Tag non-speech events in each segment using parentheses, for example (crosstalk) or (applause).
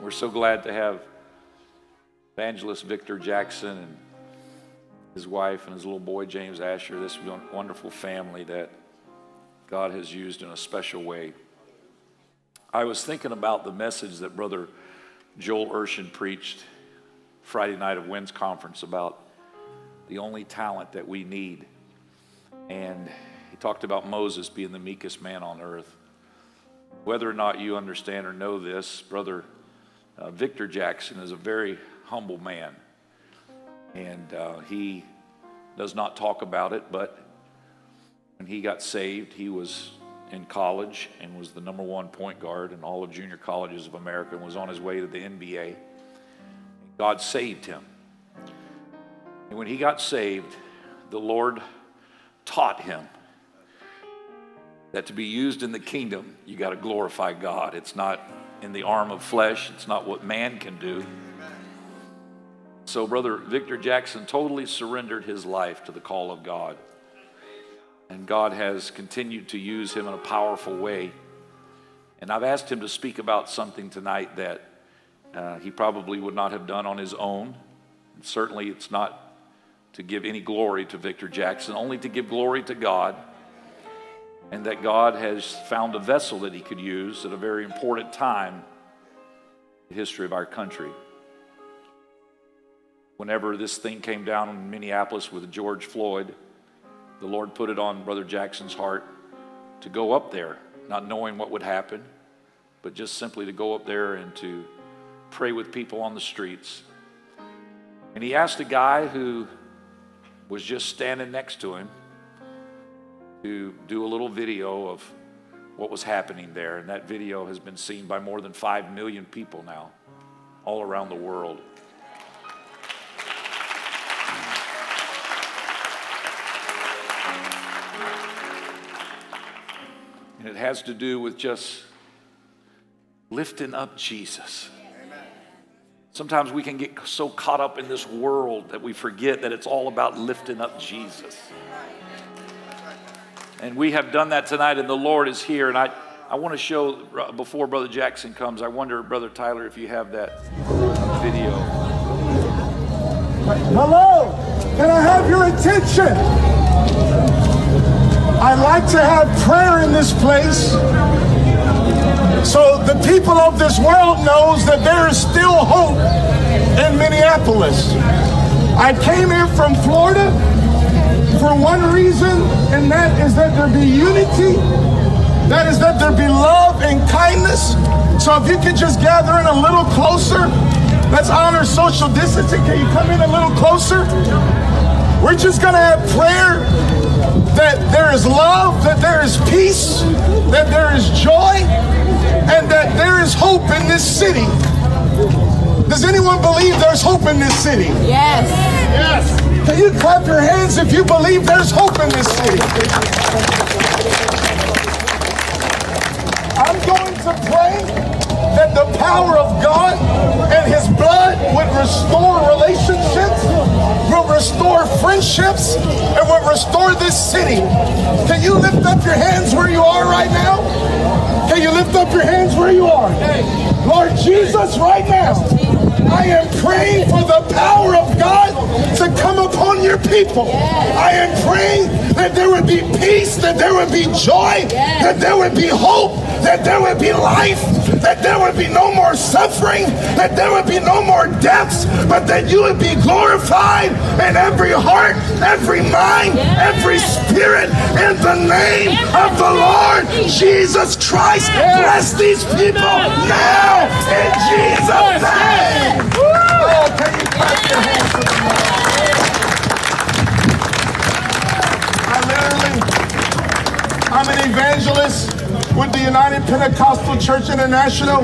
We're so glad to have evangelist Victor Jackson and his wife and his little boy James Asher, this wonderful family that God has used in a special way. I was thinking about the message that Brother Joel Urshan preached Friday night of Winds Conference about the only talent that we need. And he talked about Moses being the meekest man on earth. Whether or not you understand or know this, Brother uh, Victor Jackson is a very humble man. And uh, he does not talk about it, but when he got saved, he was in college and was the number one point guard in all of junior colleges of America and was on his way to the NBA. God saved him. And when he got saved, the Lord taught him that to be used in the kingdom, you got to glorify God. It's not in the arm of flesh, it's not what man can do. So, Brother Victor Jackson totally surrendered his life to the call of God. And God has continued to use him in a powerful way. And I've asked him to speak about something tonight that uh, he probably would not have done on his own. And certainly, it's not to give any glory to Victor Jackson, only to give glory to God. And that God has found a vessel that he could use at a very important time in the history of our country. Whenever this thing came down in Minneapolis with George Floyd, the Lord put it on Brother Jackson's heart to go up there, not knowing what would happen, but just simply to go up there and to pray with people on the streets. And he asked a guy who was just standing next to him to do a little video of what was happening there. And that video has been seen by more than 5 million people now, all around the world. And it has to do with just lifting up Jesus. Sometimes we can get so caught up in this world that we forget that it's all about lifting up Jesus. And we have done that tonight, and the Lord is here. And I, I want to show, before Brother Jackson comes, I wonder, Brother Tyler, if you have that video. Hello, can I have your attention? I like to have prayer in this place so the people of this world knows that there is still hope in Minneapolis. I came here from Florida for one reason, and that is that there be unity, that is that there be love and kindness. So if you could just gather in a little closer, let's honor social distancing. Can you come in a little closer? We're just going to have prayer that there is love, that there is peace, that there is joy, and that there is hope in this city. Does anyone believe there's hope in this city? Yes. Yes. Can you clap your hands if you believe there's hope in this city? I'm going to pray that the power of God and His blood would restore relationships, will restore friendships, and will restore this city. Can you lift up your hands where you are right now? Can you lift up your hands where you are? Lord Jesus, right now, I am praying for the power of God to come upon your people. I am praying that there would be peace, that there would be joy, that there would be hope, that there would be life, that there would be no more suffering, that there would be no more deaths, but that you would be glorified in every heart, every mind, every spirit in the name of the Lord Jesus Christ. Bless these people now in Jesus' name. I literally, I'm an evangelist with the United Pentecostal Church International.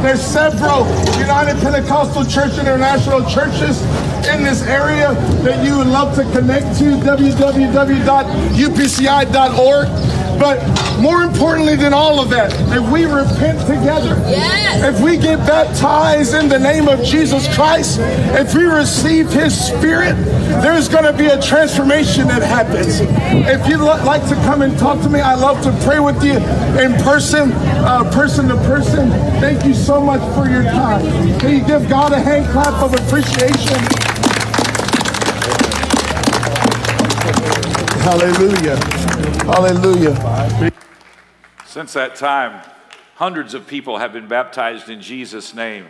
There's several United Pentecostal Church International churches in this area that you would love to connect to, www.upci.org. But more importantly than all of that, if we repent together, Yes. if we get baptized in the name of Jesus Christ, if we receive His Spirit, there's going to be a transformation that happens. If you'd li- like to come and talk to me, I love to pray with you in person, uh, person to person. Thank you so much for your time. Can you give God a hand clap of appreciation? Hallelujah. Hallelujah. Since that time, hundreds of people have been baptized in Jesus' name.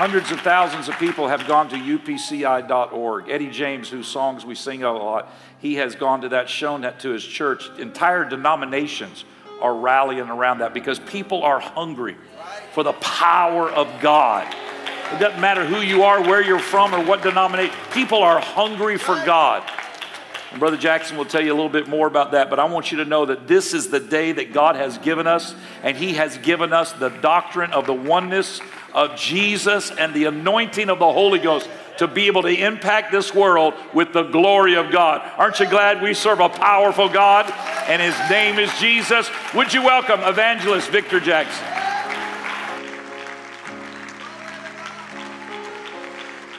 Hundreds of thousands of people have gone to upci.org. Eddie James, whose songs we sing a lot, he has gone to that, shown that to his church. Entire denominations are rallying around that because people are hungry for the power of God. It doesn't matter who you are, where you're from, or what denomination. People are hungry for God. And Brother Jackson will tell you a little bit more about that, but I want you to know that this is the day that God has given us, and He has given us the doctrine of the oneness of Jesus and the anointing of the Holy Ghost to be able to impact this world with the glory of God. Aren't you glad we serve a powerful God and His name is Jesus? Would you welcome Evangelist Victor Jackson?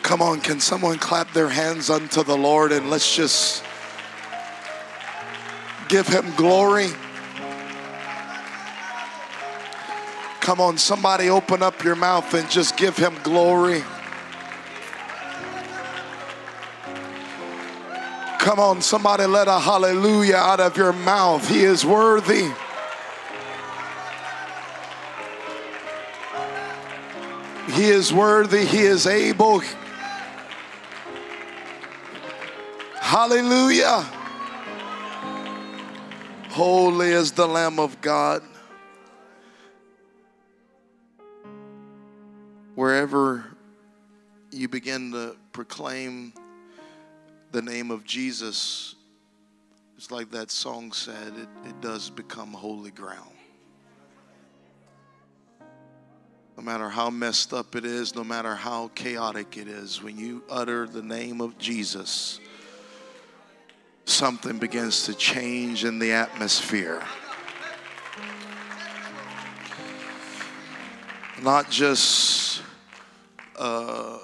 Come on, can someone clap their hands unto the Lord and let's just give him glory? Come on, somebody open up your mouth and just give him glory. Come on, somebody let a hallelujah out of your mouth. He is worthy. He is worthy. He is able. Hallelujah. Holy is the Lamb of God. Wherever you begin to proclaim the name of Jesus, it's like that song said, it, it does become holy ground. No matter how messed up it is, no matter how chaotic it is, when you utter the name of Jesus, something begins to change in the atmosphere. Not just uh,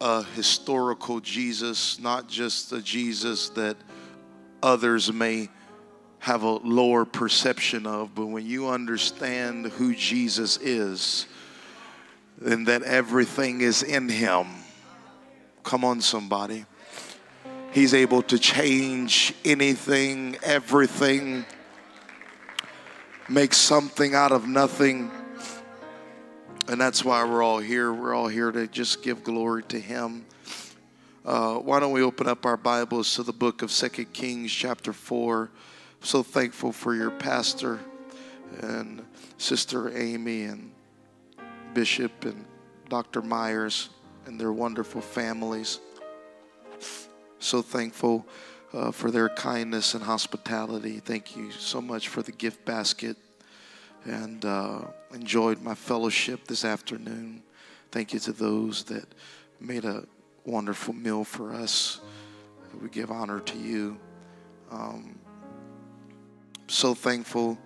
a historical Jesus, not just a Jesus that others may have a lower perception of, but when you understand who Jesus is, and that everything is in him. Come on, somebody. He's able to change anything, everything, make something out of nothing. And that's why we're all here. We're all here to just give glory to Him. Uh, why don't we open up our Bibles to the book of Second Kings, chapter 4. I'm so thankful for your pastor and Sister Amy and Bishop and Dr. Myers and their wonderful families. So thankful uh, for their kindness and hospitality. Thank you so much for the gift basket and uh, enjoyed my fellowship this afternoon. Thank you to those that made a wonderful meal for us. We give honor to you. Um, so thankful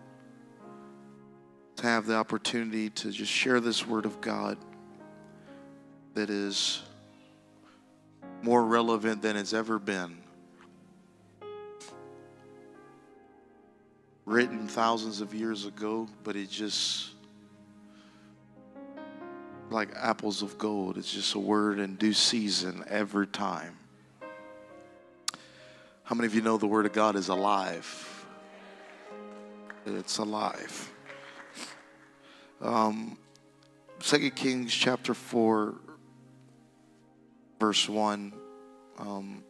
to have the opportunity to just share this word of God that is more relevant than it's ever been. Written thousands of years ago, but it just like apples of gold. It's just a word in due season every time. How many of you know the word of God is alive? It's alive. Um, 2 Kings chapter 4, verse 1. Um,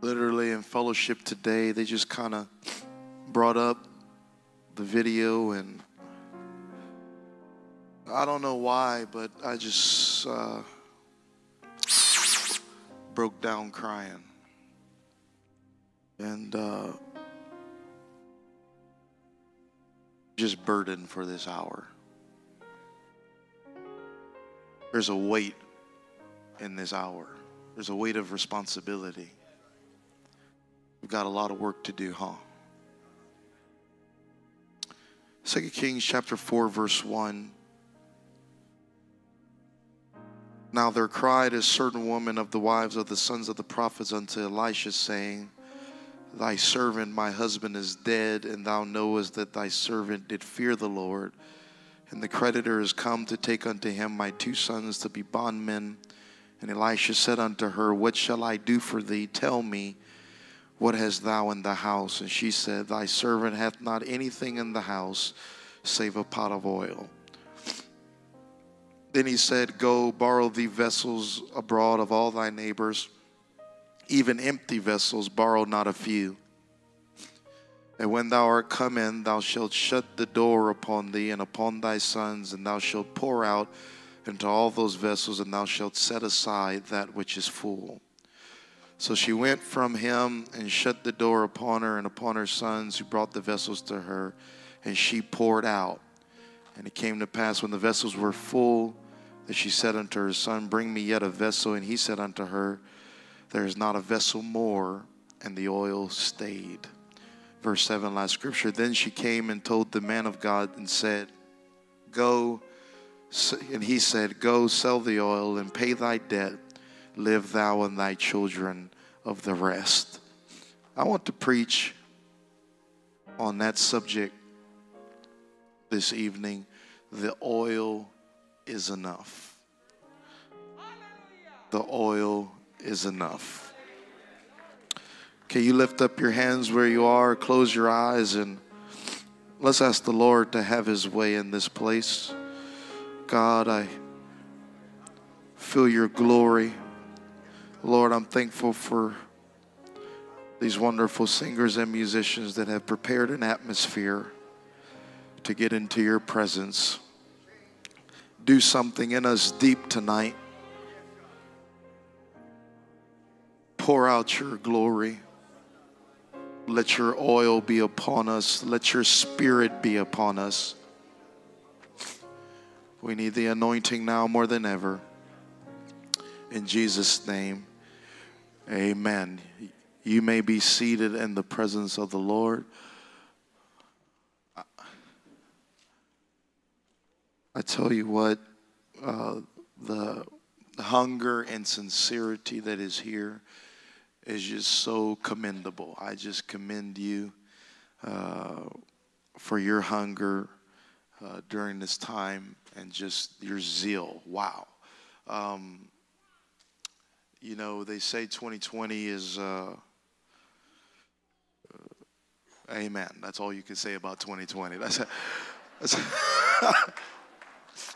literally in fellowship today, they just kind of brought up the video, and I don't know why, but I just uh, broke down crying. And uh, just burdened for this hour. There's a weight in this hour. There's a weight of responsibility. We've got a lot of work to do, huh? 2 Kings chapter 4, verse 1. Now there cried a certain woman of the wives of the sons of the prophets unto Elisha, saying, Thy servant, my husband, is dead, and thou knowest that thy servant did fear the Lord. And the creditor is come to take unto him my two sons to be bondmen. And Elisha said unto her, What shall I do for thee? Tell me, what hast thou in the house? And she said, Thy servant hath not anything in the house save a pot of oil. Then he said, Go borrow thee vessels abroad of all thy neighbors, even empty vessels, borrow not a few. And when thou art come in, thou shalt shut the door upon thee and upon thy sons, and thou shalt pour out into all those vessels, and thou shalt set aside that which is full. So she went from him and shut the door upon her and upon her sons, who brought the vessels to her, and she poured out. And it came to pass when the vessels were full that she said unto her son, Bring me yet a vessel. And he said unto her, There is not a vessel more. And the oil stayed verse 7 last scripture then she came and told the man of god and said go and he said go sell the oil and pay thy debt. Live thou and thy children of the rest. I want to preach on that subject this evening. The oil is enough. The oil is enough can you lift up your hands where you are, close your eyes, and let's ask the Lord to have His way in this place. God, I feel your glory. Lord, I'm thankful for these wonderful singers and musicians that have prepared an atmosphere to get into your presence. Do something in us deep tonight. Pour out your glory. Let your oil be upon us. Let your spirit be upon us. We need the anointing now more than ever. In Jesus' name, amen. You may be seated in the presence of the Lord. I tell you what, uh, the hunger and sincerity that is here is just so commendable. I just commend you uh, for your hunger uh, during this time and just your zeal. Wow. Um, you know, they say 2020 is. Uh, uh, amen. That's all you can say about 2020. That's, that's (laughs)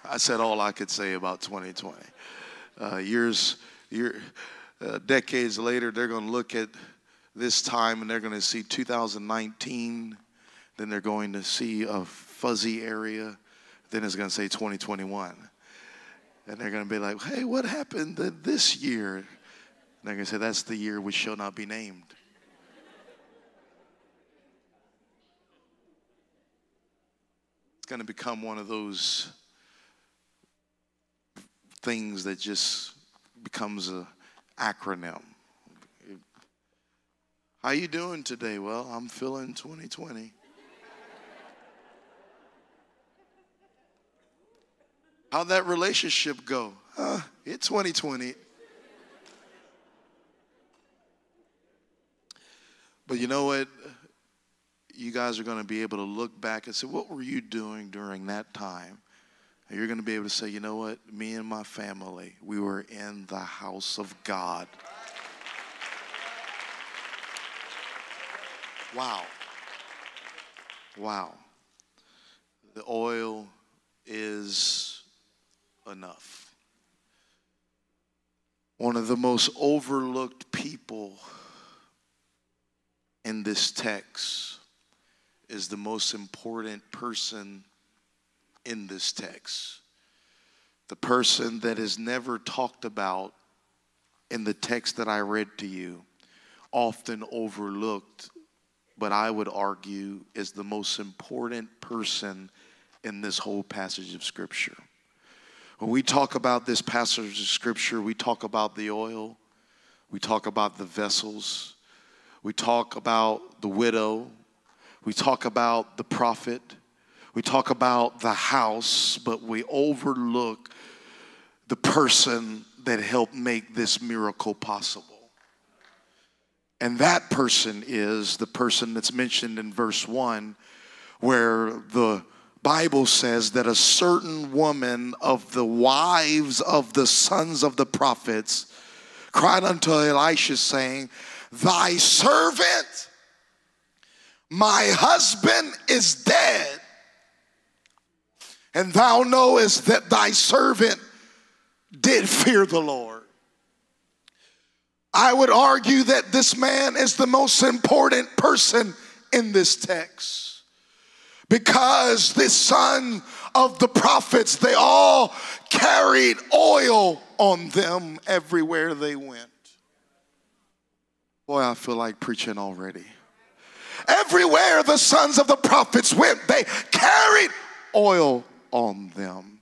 I said all I could say about 2020. Uh, years, year, uh, decades later, they're going to look at this time and they're going to see 2019. Then they're going to see a fuzzy area. Then it's going to say 2021. And they're going to be like, hey, what happened this year? And they're going to say, that's the year which shall not be named. It's going to become one of those things that just becomes a acronym. How you doing today? Well, I'm feeling 2020. How'd that relationship go? Uh, it's 2020. But you know what? You guys are going to be able to look back and say, what were you doing during that time? You're going to be able to say, you know what? Me and my family, we were in the house of God. Wow. Wow. The oil is enough. One of the most overlooked people in this text is the most important person in this text. The person that is never talked about in the text that I read to you, often overlooked, but I would argue is the most important person in this whole passage of Scripture. When we talk about this passage of scripture, we talk about the oil, we talk about the vessels, we talk about the widow, we talk about the prophet, we talk about the house, but we overlook the person that helped make this miracle possible. And that person is the person that's mentioned in verse 1, where the Bible says that a certain woman of the wives of the sons of the prophets cried unto Elisha, saying, Thy servant, my husband is dead. And thou knowest that thy servant did fear the Lord. I would argue that this man is the most important person in this text because the son of the prophets, they all carried oil on them everywhere they went. Boy, I feel like preaching already. Everywhere the sons of the prophets went, they carried oil on them.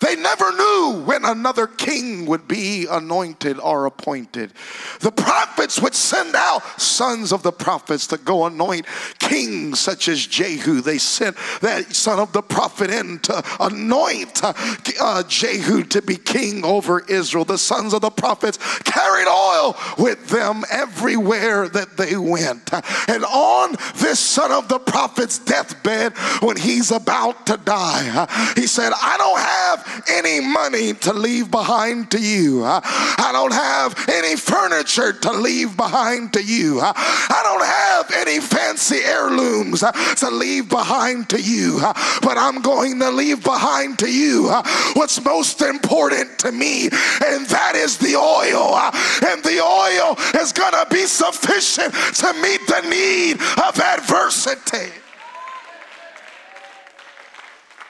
They never knew when another king would be anointed or appointed. The prophets would send out sons of the prophets to go anoint kings such as Jehu. They sent that son of the prophet in to anoint uh, uh, Jehu to be king over Israel. The sons of the prophets carried oil with them everywhere that they went. And on this son of the prophet's deathbed, when he's about to die, he said, I don't have any money to leave behind to you. I don't have any furniture to leave behind to you. I don't have any fancy heirlooms to leave behind to you. But I'm going to leave behind to you what's most important to me, and that is the oil. And the oil is going to be sufficient to meet the need of adversity.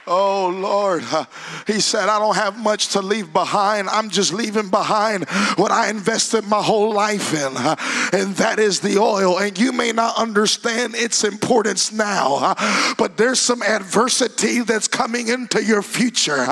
Oh Lord, uh, he said, I don't have much to leave behind. I'm just leaving behind what I invested my whole life in, uh, and that is the oil. And you may not understand its importance now, uh, but there's some adversity that's coming into your future,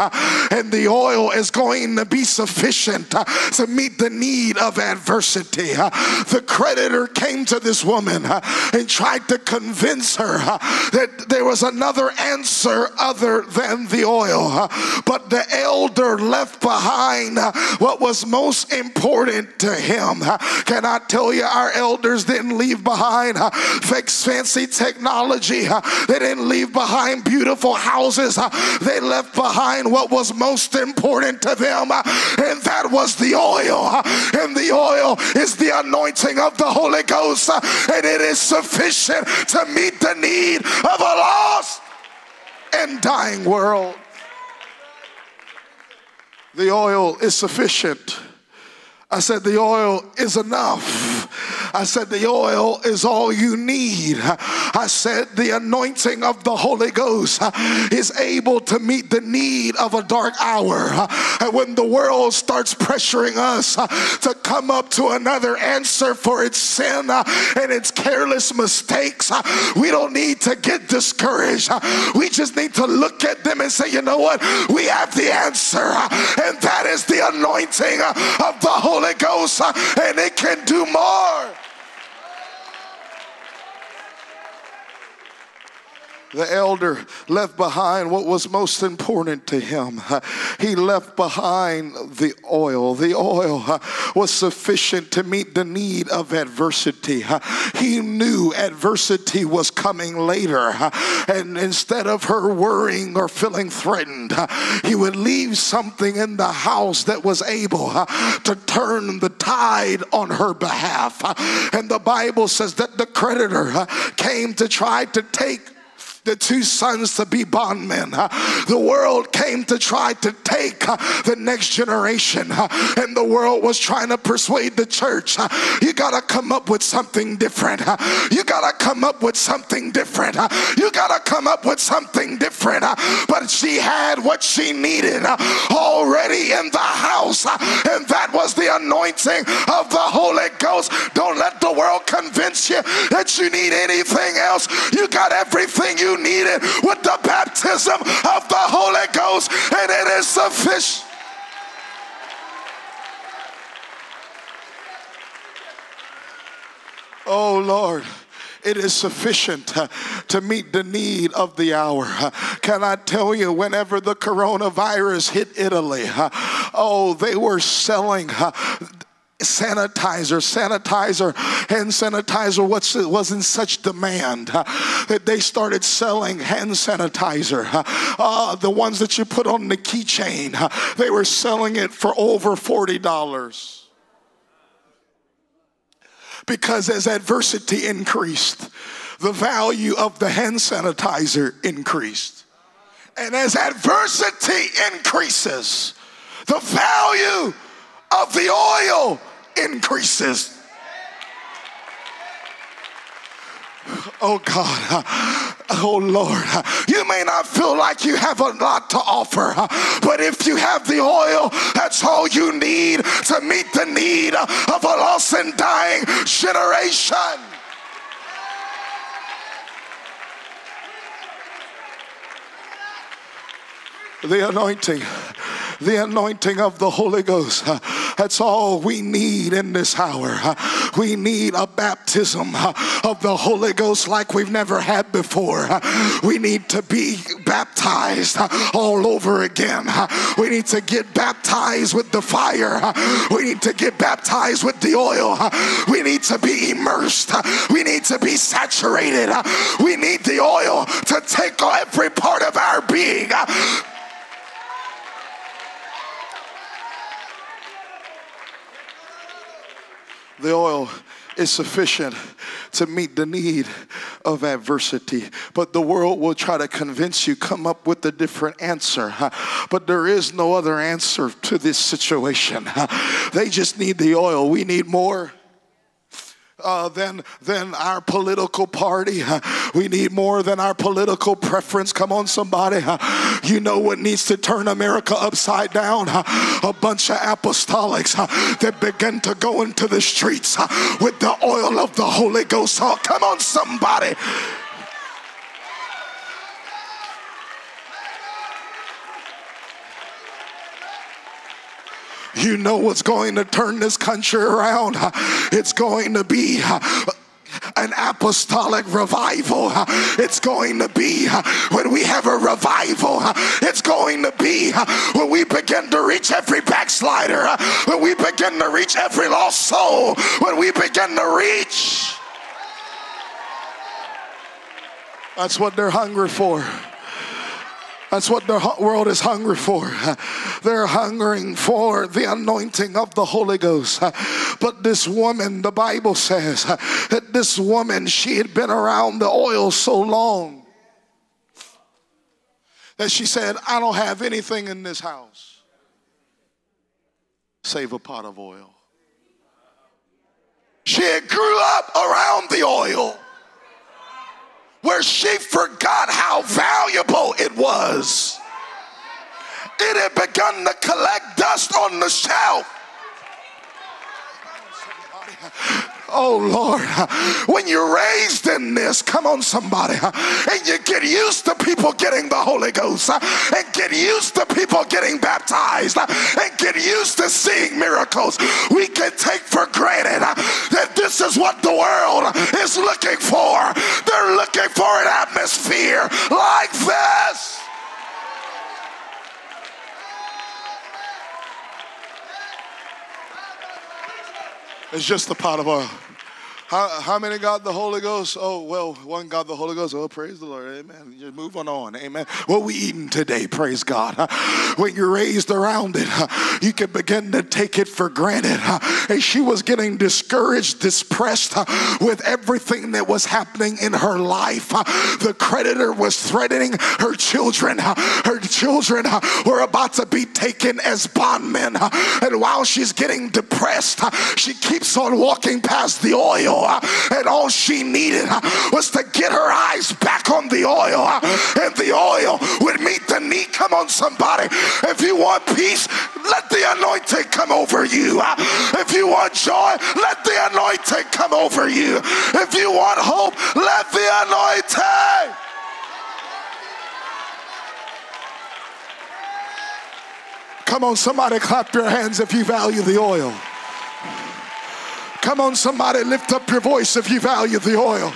and the oil is going to be sufficient to meet the need of adversity. The creditor came to this woman and tried to convince her that there was another answer other than the oil. But the elder left behind what was most important to him. Can I tell you, our elders didn't leave behind fake fancy technology, they didn't leave behind beautiful houses, they left behind what was most important to them, and that was the oil. And the oil is the anointing of the Holy Ghost, and it is sufficient to meet the need of a lost and dying world. The oil is sufficient. I said, the oil is enough. I said, the oil is all you need. I said, the anointing of the Holy Ghost is able to meet the need of a dark hour. And when the world starts pressuring us to come up to another answer for its sin and its careless mistakes, we don't need to get discouraged. We just need to look at them and say, you know what? We have the answer. And that is the anointing of the Holy Ghost. And it can do more more the elder left behind what was most important to him. He left behind the oil. The oil was sufficient to meet the need of adversity. He knew adversity was coming later. And instead of her worrying or feeling threatened, he would leave something in the house that was able to turn the tide on her behalf. And the Bible says that the creditor came to try to take the two sons to be bondmen. The world came to try to take the next generation, and the world was trying to persuade the church. You got to come up with something different. You got to come up with something different. You got to come up with something different. But she had what she needed already in the house, and that was the anointing of the Holy Ghost. Don't let the world convince you that you need anything else. You got everything you you it with the baptism of the Holy Ghost, and it is sufficient. Oh Lord it is sufficient uh, to meet the need of the hour. Uh, can I tell you, whenever the coronavirus hit Italy, uh, oh, they were selling sanitizer, sanitizer, hand sanitizer what's, was in such demand uh, that they started selling hand sanitizer. Uh, the ones that you put on the keychain, uh, they were selling it for over $40 because as adversity increased, the value of the hand sanitizer increased. And as adversity increases, the value of the oil increases. Oh God, oh Lord, you may not feel like you have a lot to offer, but if you have the oil, that's all you need to meet the need of a lost and dying generation. The anointing the anointing of the Holy Ghost. That's all we need in this hour. We need a baptism of the Holy Ghost like we've never had before. We need to be baptized all over again. We need to get baptized with the fire. We need to get baptized with the oil. We need to be immersed. We need to be saturated. We need the oil to take every part of our being the oil is sufficient to meet the need of adversity. But the world will try to convince you, come up with a different answer. But there is no other answer to this situation. They just need the oil. We need more uh, than, than our political party. (laughs) We need more than our political preference. Come on, somebody. (laughs) You know what needs to turn America upside down? (laughs) A bunch of apostolics that begin to go into the streets with the oil of the Holy Ghost. Come on, somebody. You know what's going to turn this country around? It's going to be an apostolic revival. It's going to be when we have a revival. It's going to be when we begin to reach every backslider, when we begin to reach every lost soul, when we begin to reach. That's what they're hungry for. That's what the world is hungry for. (laughs) They're hungering for the anointing of the Holy Ghost. But this woman, the Bible says that this woman, she had been around the oil so long that she said, I don't have anything in this house save a pot of oil. She grew up around the oil where she forgot how valuable it was. It had begun to collect dust on the shelf. Oh Lord, when you're raised in this, come on, somebody, and you get used to people getting the Holy Ghost, and get used to people getting baptized, and get used to seeing miracles, we can take for granted that this is what the world is looking for. They're looking for an atmosphere like this. It's just a pot of oil. How, how many got the Holy Ghost? Oh, well, one got the Holy Ghost. Oh, praise the Lord. Amen. Move on on. Amen. What we eating today, praise God. When you're raised around it, you can begin to take it for granted. And she was getting discouraged, depressed with everything that was happening in her life. The creditor was threatening her children. Her children were about to be taken as bondmen. And while she's getting depressed, she keeps on walking past the oil Uh, and all she needed uh, was to get her eyes back on the oil, uh, and the oil would meet the need. Come on, somebody. If you want peace, let the anointing come over you. If you want joy, let the anointing come over you. If you want hope, let the anointing. Come on, somebody clap your hands if you value the oil. Come on, somebody, lift up your voice if you value the oil.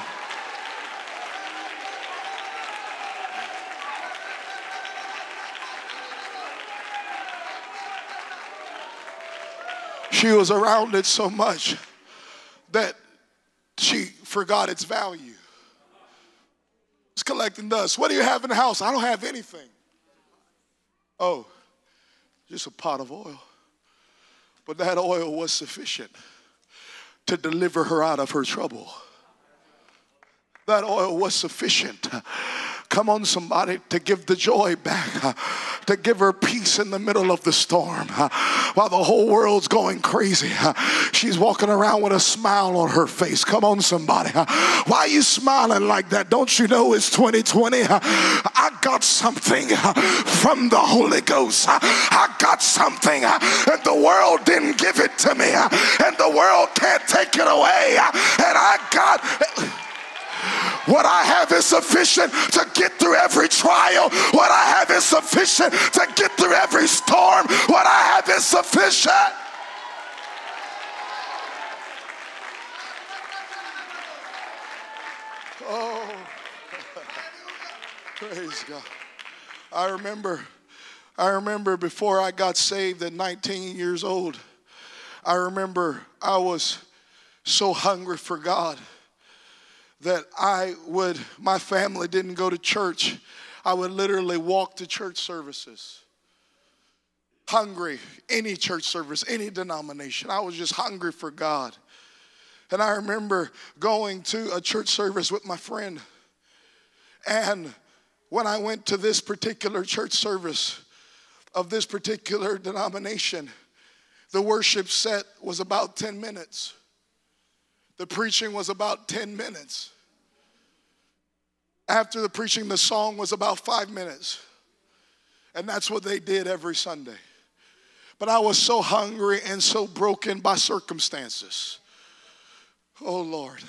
She was around it so much that she forgot its value. It's collecting dust. What do you have in the house? I don't have anything. Oh, just a pot of oil. But that oil was sufficient to deliver her out of her trouble. That oil was sufficient Come on, somebody, to give the joy back, uh, to give her peace in the middle of the storm. Uh, while the whole world's going crazy, uh, she's walking around with a smile on her face. Come on, somebody. Uh, why are you smiling like that? Don't you know it's 2020? Uh, I got something uh, from the Holy Ghost. I got something, and the world didn't give it to me, and the world can't take it away. And I got. What I have is sufficient to get through every trial. What I have is sufficient to get through every storm. What I have is sufficient. Oh, (laughs) praise God. I remember, I remember before I got saved at 19 years old, I remember I was so hungry for God that I would, my family didn't go to church. I would literally walk to church services. Hungry, any church service, any denomination. I was just hungry for God. And I remember going to a church service with my friend. And when I went to this particular church service of this particular denomination, the worship set was about 10 minutes. The preaching was about 10 minutes. After the preaching, the song was about five minutes. And that's what they did every Sunday. But I was so hungry and so broken by circumstances. Oh, Lord.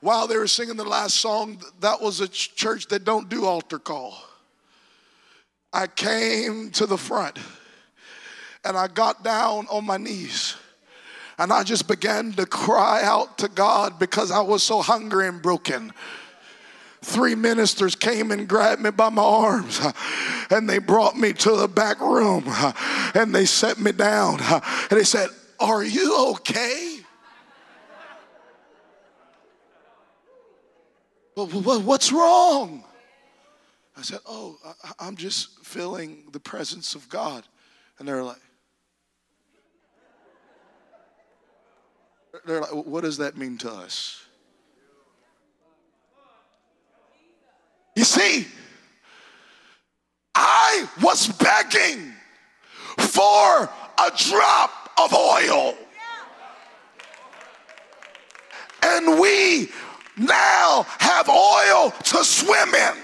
While they were singing the last song, that was a church that don't do altar call. I came to the front and I got down on my knees and I just began to cry out to God because I was so hungry and broken three ministers came and grabbed me by my arms (laughs) and they brought me to the back room (laughs) and they set me down (laughs) and they said, Are you okay? What's wrong? I said, Oh, I'm just feeling the presence of God. And they're like, they're like, What does that mean to us? You see, I was begging for a drop of oil. And we now have oil to swim in.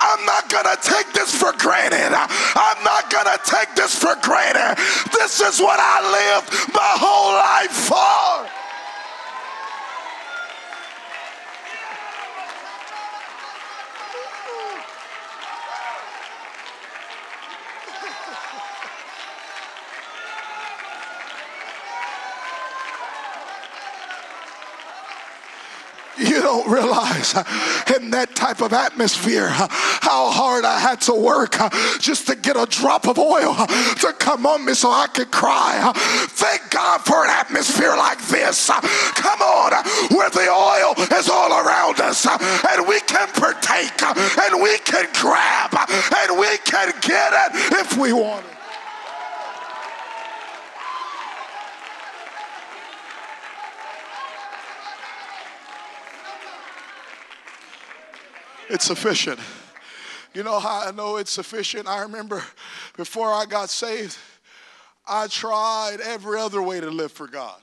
I'm not gonna take this for granted. I'm not gonna take this for granted. This is what I lived my whole life for. You don't realize in that type of atmosphere how hard I had to work just to get a drop of oil to come on me so I could cry. Thank God for an atmosphere like this. Come on, where the oil is all around us and we can partake and we can grab and we can get it if we want it. It's sufficient. You know how I know it's sufficient? I remember before I got saved, I tried every other way to live for God.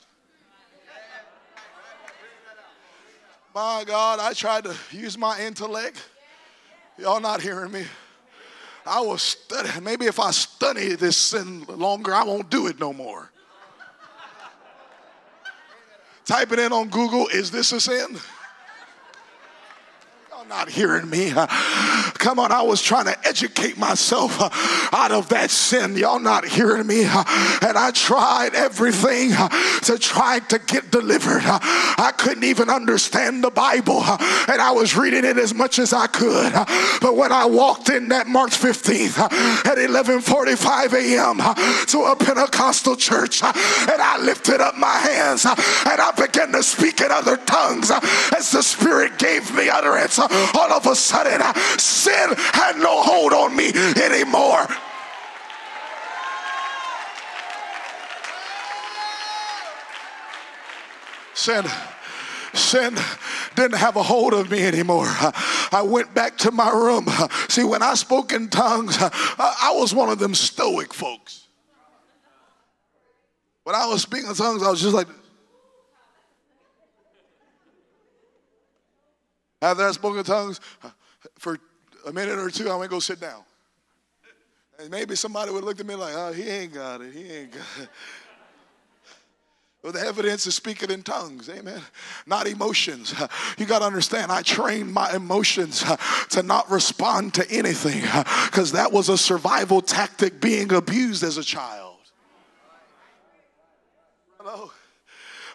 My God, I tried to use my intellect. Y'all not hearing me? I was studying. Maybe if I study this sin longer, I won't do it no more. Type it in on Google, is this a sin? Not hearing me. Come on, I was trying to educate myself out of that sin. Y'all not hearing me. And I tried everything to try to get delivered. I couldn't even understand the Bible. And I was reading it as much as I could. But when I walked in that March 15th at 11:45 a.m. to a Pentecostal church, and I lifted up my hands and I began to speak in other tongues as the Spirit gave me utterance all of a sudden sin had no hold on me anymore. Sin sin didn't have a hold of me anymore. I went back to my room. See, when I spoke in tongues, I was one of them stoic folks. When I was speaking in tongues, I was just like, After I spoke in tongues, uh, for a minute or two, I went go sit down. And maybe somebody would look at me like, oh, he ain't got it. He ain't got it. (laughs) Well, the evidence is speaking in tongues, amen. Not emotions. (laughs) You got to understand, I trained my emotions uh, to not respond to anything uh, because that was a survival tactic being abused as a child. Hello?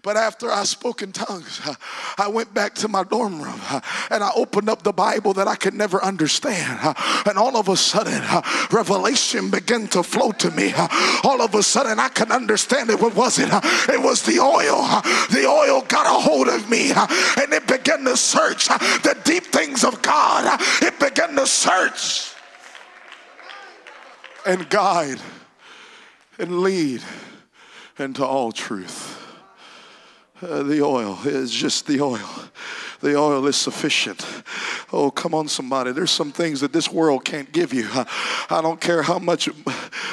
But after I spoke in tongues, I went back to my dorm room and I opened up the Bible that I could never understand. And all of a sudden, revelation began to flow to me. All of a sudden, I could understand it. What was it? It was the oil. The oil got a hold of me and it began to search the deep things of God. It began to search and guide and lead into all truth. Uh, the oil is just the oil. The oil is sufficient. Oh, come on, somebody. There's some things that this world can't give you. I don't care how much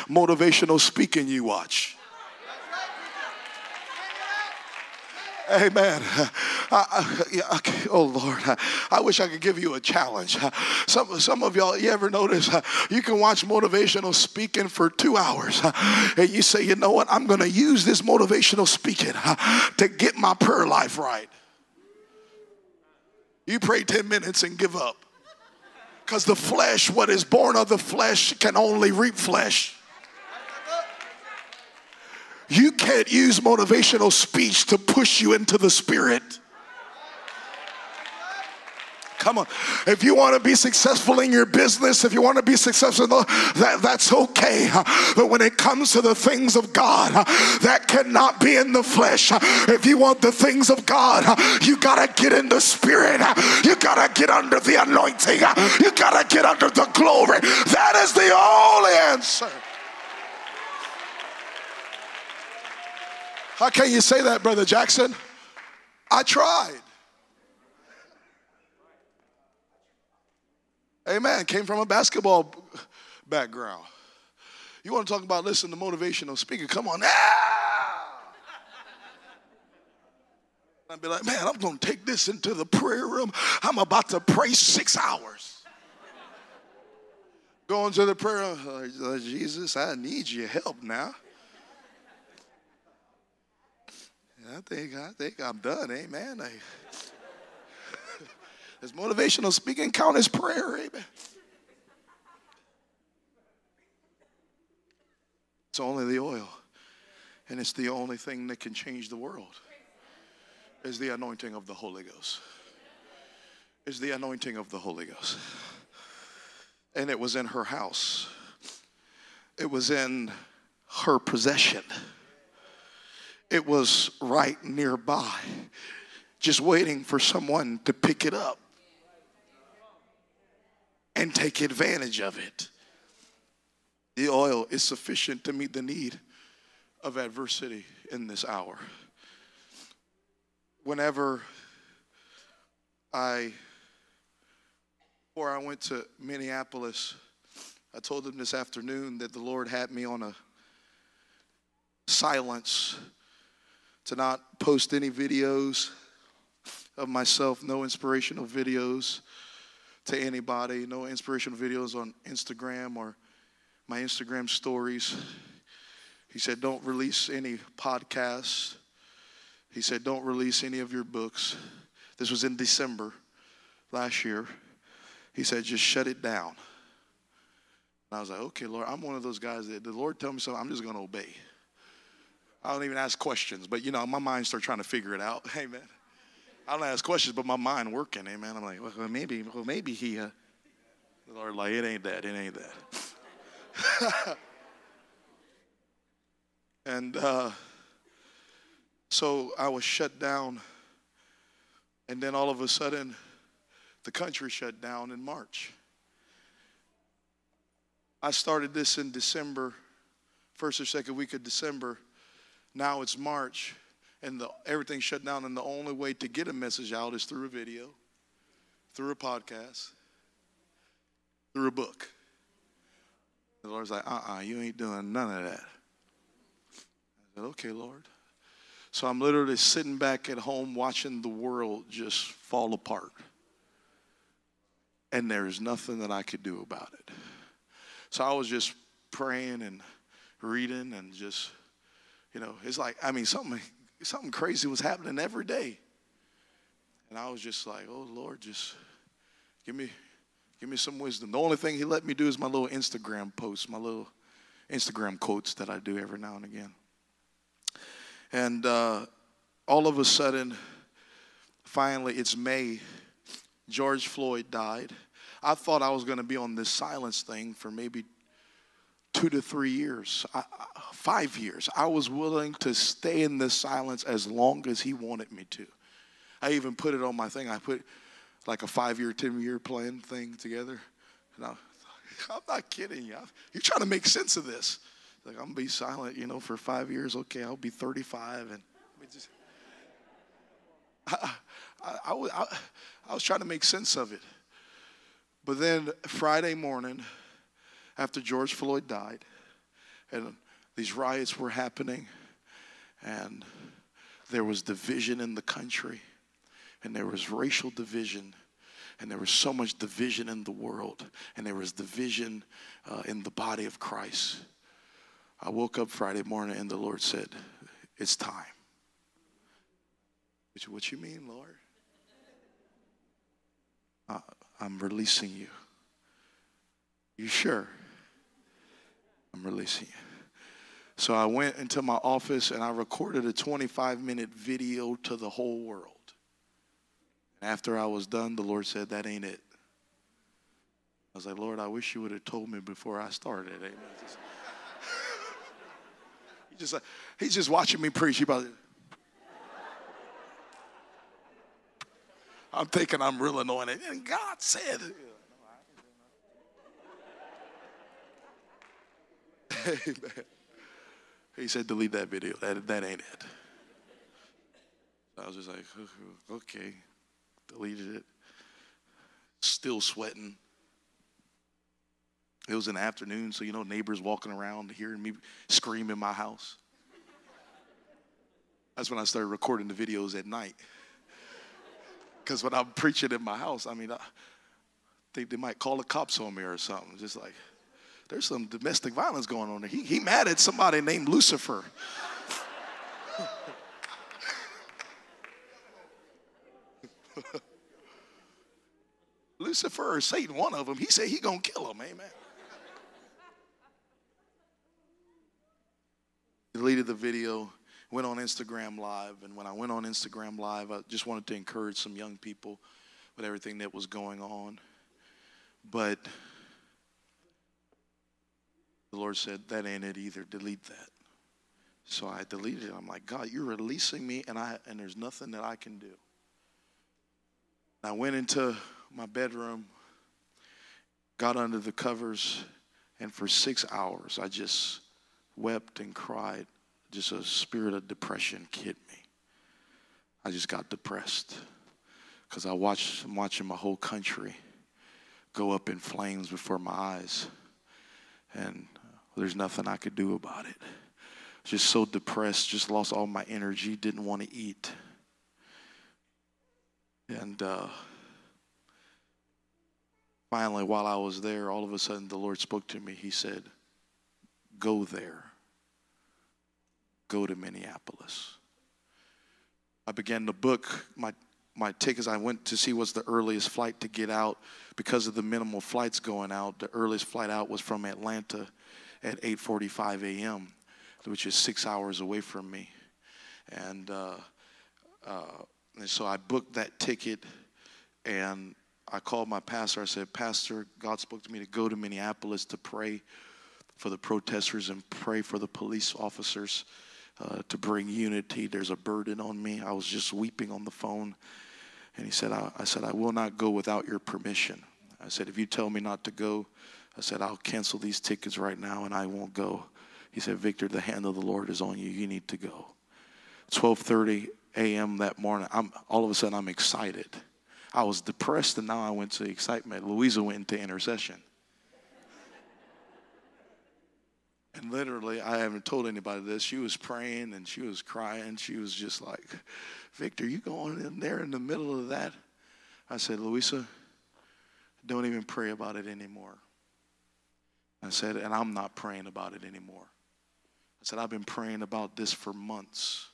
motivational speaking you watch. Amen. I, I, oh Lord, I wish I could give you a challenge. Some, some of y'all, you ever notice you can watch motivational speaking for two hours and you say, you know what, I'm going to use this motivational speaking to get my prayer life right. You pray 10 minutes and give up. Because the flesh, what is born of the flesh, can only reap flesh. You can't use motivational speech to push you into the spirit. Come on. If you want to be successful in your business, if you want to be successful, that, that's okay. But when it comes to the things of God, that cannot be in the flesh. If you want the things of God, you got to get in the spirit. You got to get under the anointing. You got to get under the glory. That is the only answer. How can you say that, Brother Jackson? I tried. Amen. Came from a basketball background. You want to talk about listen to motivational speaker? Come on. Ah! I'd be like, man, I'm going to take this into the prayer room. I'm about to pray six hours. Going to the prayer room, oh, Jesus, I need your help now. I think I think I'm done. Amen. I, (laughs) does motivational speaking count as prayer? Amen. It's only the oil, and it's the only thing that can change the world. Is the anointing of the Holy Ghost. Is the anointing of the Holy Ghost. And it was in her house. It was in her possession it was right nearby, just waiting for someone to pick it up and take advantage of it. The oil is sufficient to meet the need of adversity in this hour. Whenever I, before I went to Minneapolis, I told them this afternoon that the Lord had me on a silence to not post any videos of myself, no inspirational videos to anybody, no inspirational videos on Instagram or my Instagram stories. He said, Don't release any podcasts. He said, Don't release any of your books. This was in December last year. He said, just shut it down. And I was like, okay, Lord, I'm one of those guys that the Lord tell me something, I'm just going to obey. I don't even ask questions, but you know, my mind start trying to figure it out. (laughs) Hey, man. I don't ask questions, but my mind working. Amen. I'm like, well, maybe, well, maybe he. Uh, the Lord, like, it ain't that. It ain't that. (laughs) and uh, so I was shut down, and then all of a sudden, the country shut down in March. I started this in December, first or second week of December. Now it's March and the, everything shut down. And the only way to get a message out is through a video, through a podcast, through a book. The Lord's like, uh uh you ain't doing none of that. I said, okay, Lord. So I'm literally sitting back at home watching the world just fall apart. And there's nothing that I could do about it. So I was just praying and reading and just, you know, it's like, I mean, something something crazy was happening every day. And I was just like, oh Lord, just give me give me some wisdom. The only thing he let me do is my little Instagram posts, my little Instagram quotes that I do every now and again. And uh, all of a sudden, finally, it's May. George Floyd died. I thought I was going to be on this silence thing for maybe two to three years, five years. I was willing to stay in this silence as long as he wanted me to. I even put it on my thing. I put like a five year, 10 year plan thing together. And I, I'm not kidding you. You're trying to make sense of this. Like, I'm going to be silent, you know, for five years. Okay, I'll be 35. And just, I, I, I, I was trying to make sense of it. But then Friday morning, after George Floyd died, and these riots were happening, and there was division in the country, and there was racial division, and there was so much division in the world, and there was division uh, in the body of Christ. I woke up Friday morning, and the Lord said, It's time. What you mean, Lord? Uh, I'm releasing you. You sure? I'm releasing you. So I went into my office and I recorded a 25 minute video to the whole world. After I was done, the Lord said, That ain't it. I was like, Lord, I wish you would have told me before I started. Amen. (laughs) he just, like, he's just watching me preach. He probably, I'm thinking I'm real anointed. And God said, Amen. He said, delete that video. That, that ain't it. I was just like, okay. Deleted it. Still sweating. It was an afternoon, so you know, neighbors walking around hearing me scream in my house. That's when I started recording the videos at night. Because when I'm preaching in my house, I mean, I, they, they might call the cops on me or something. Just like, there's some domestic violence going on there. He, he mad at somebody named Lucifer. (laughs) Lucifer or Satan, one of them, he said he gonna kill him, amen. Deleted the video, went on Instagram Live, and when I went on Instagram Live, I just wanted to encourage some young people with everything that was going on. But the Lord said, That ain't it either. Delete that. So I deleted it. I'm like, God, you're releasing me, and, I, and there's nothing that I can do. I went into my bedroom, got under the covers, and for six hours I just wept and cried. Just a spirit of depression hit me. I just got depressed because I watched, I'm watching my whole country go up in flames before my eyes. And there's nothing I could do about it. Just so depressed, just lost all my energy, didn't want to eat. And uh, finally, while I was there, all of a sudden the Lord spoke to me. He said, Go there. Go to Minneapolis. I began to book my, my tickets. I went to see what's the earliest flight to get out because of the minimal flights going out. The earliest flight out was from Atlanta at 8:45 a.m., which is six hours away from me, and uh, uh, and so I booked that ticket, and I called my pastor. I said, Pastor, God spoke to me to go to Minneapolis to pray for the protesters and pray for the police officers uh, to bring unity. There's a burden on me. I was just weeping on the phone. And he said, I, I said, I will not go without your permission. I said, if you tell me not to go, I said, I'll cancel these tickets right now and I won't go. He said, Victor, the hand of the Lord is on you. You need to go. 12:30 a.m. that morning, I'm all of a sudden I'm excited. I was depressed and now I went to excitement. Louisa went into intercession. And literally, I haven't told anybody this. She was praying and she was crying. She was just like, Victor, you going in there in the middle of that? I said, Louisa, don't even pray about it anymore. I said, and I'm not praying about it anymore. I said, I've been praying about this for months.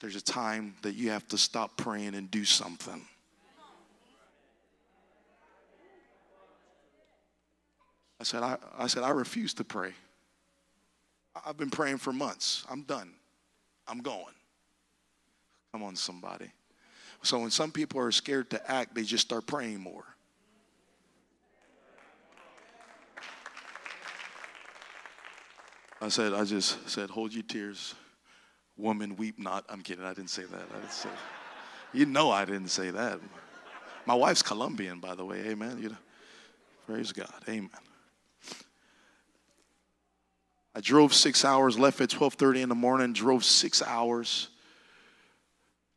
There's a time that you have to stop praying and do something. I said, I, I said, I refuse to pray. I've been praying for months. I'm done. I'm going. Come on, somebody. So when some people are scared to act, they just start praying more. I said, I just said, hold your tears. Woman, weep not. I'm kidding. I didn't say that. I didn't say You know I didn't say that. My wife's Colombian, by the way. Amen. You know, praise God. Amen. I drove six hours, left at 12:30 in the morning, drove six hours.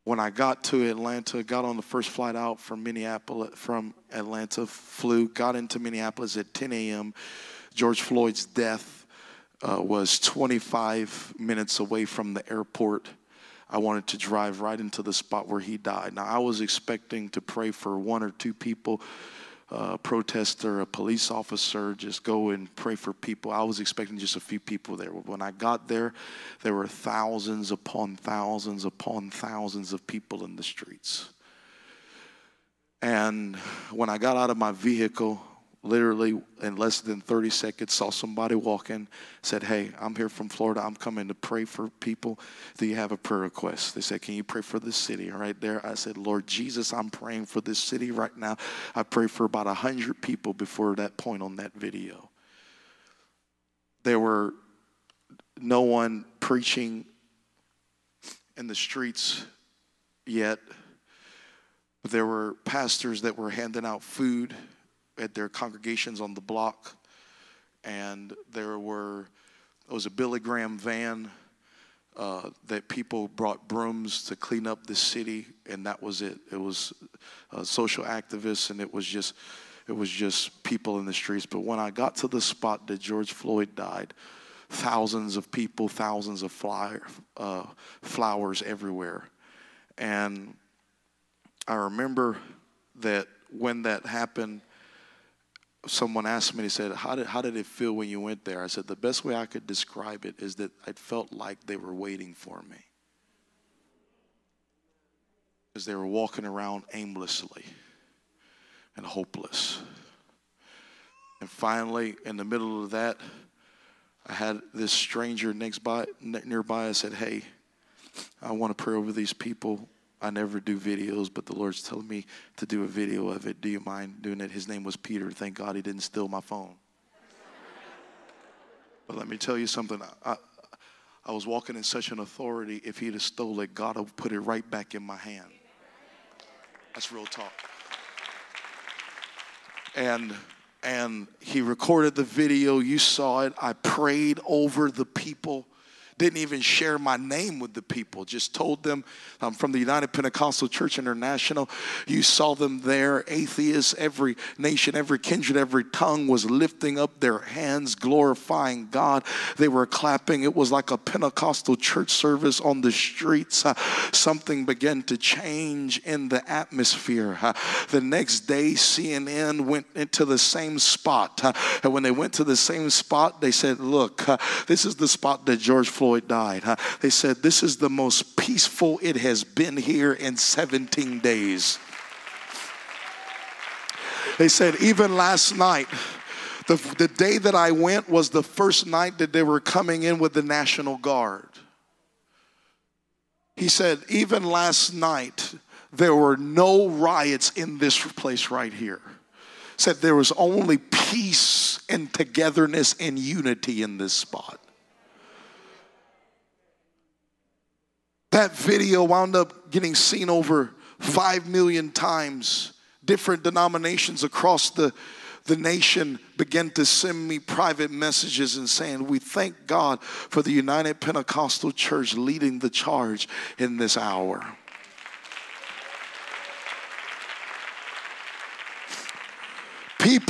When I got to Atlanta, got on the first flight out from Minneapolis, from Atlanta, flew, got into Minneapolis at 10 a.m. George Floyd's death uh, was 25 minutes away from the airport. I wanted to drive right into the spot where he died. Now, I was expecting to pray for one or two people a protester, a police officer, just go and pray for people. I was expecting just a few people there. When I got there, there were thousands upon thousands upon thousands of people in the streets. And when I got out of my vehicle, literally in less than 30 seconds saw somebody walking said hey i'm here from florida. I'm coming to pray for people. Do you have a prayer request? They said can you pray for this city? Right there i said lord jesus i'm praying for this city right now. I prayed for about 100 people before that point on that video. There were no one preaching in the streets yet but there were pastors that were handing out food at their congregations on the block, and there were it was a Billy Graham van uh, that people brought brooms to clean up the city, and that was it. It was uh, social activists, and it was just it was just people in the streets. But when I got to the spot that George Floyd died, thousands of people, thousands of uh, flowers everywhere, and I remember that when that happened someone asked me, he said, how did, how did it feel when you went there? I said, the best way I could describe it is that it felt like they were waiting for me. Because they were walking around aimlessly and hopeless. And finally, in the middle of that, I had this stranger next by, nearby. I said, Hey, I want to pray over these people. I never do videos, but the Lord's telling me to do a video of it. Do you mind doing it? His name was Peter. Thank God he didn't steal my phone. but let me tell you something. I, I was walking in such an authority. If he'd have stole it, God would put it right back in my hand. That's real talk. And and he recorded the video. You saw it. I prayed over the people didn't even share my name with the people, just told them I'm um, from the United Pentecostal Church International. You saw them there, atheists, every nation, every kindred, every tongue was lifting up their hands, glorifying God. They were clapping. It was like a Pentecostal church service on the streets. Uh, something began to change in the atmosphere. Uh, the next day, CNN went into the same spot. Uh, and when they went to the same spot, they said, Look, uh, this is the spot that George Floyd Floyd died. Huh? They said, This is the most peaceful it has been here in 17 days. They said, Even last night, the, the day that I went was the first night that they were coming in with the National Guard. He said, Even last night, there were no riots in this place right here. Said there was only peace and togetherness and unity in this spot. That video wound up getting seen over 5 million times. Different denominations across the, the nation began to send me private messages and saying, We thank God for the United Pentecostal Church leading the charge in this hour.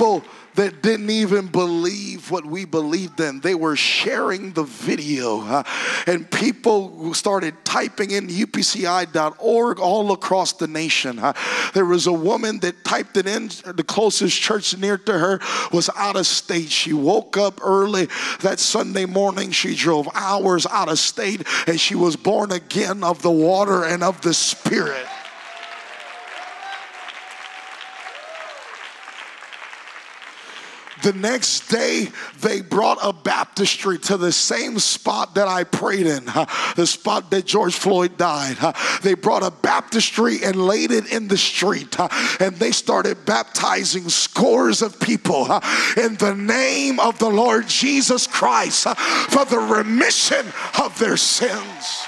People that didn't even believe what we believed in. They were sharing the video, uh, and people started typing in upci.org all across the nation. Uh, there was a woman that typed it in. The closest church near to her was out of state. She woke up early that Sunday morning. She drove hours out of state, and she was born again of the water and of the Spirit. The next day, they brought a baptistry to the same spot that I prayed in, the spot that George Floyd died. They brought a baptistry and laid it in the street, and they started baptizing scores of people in the name of the Lord Jesus Christ for the remission of their sins.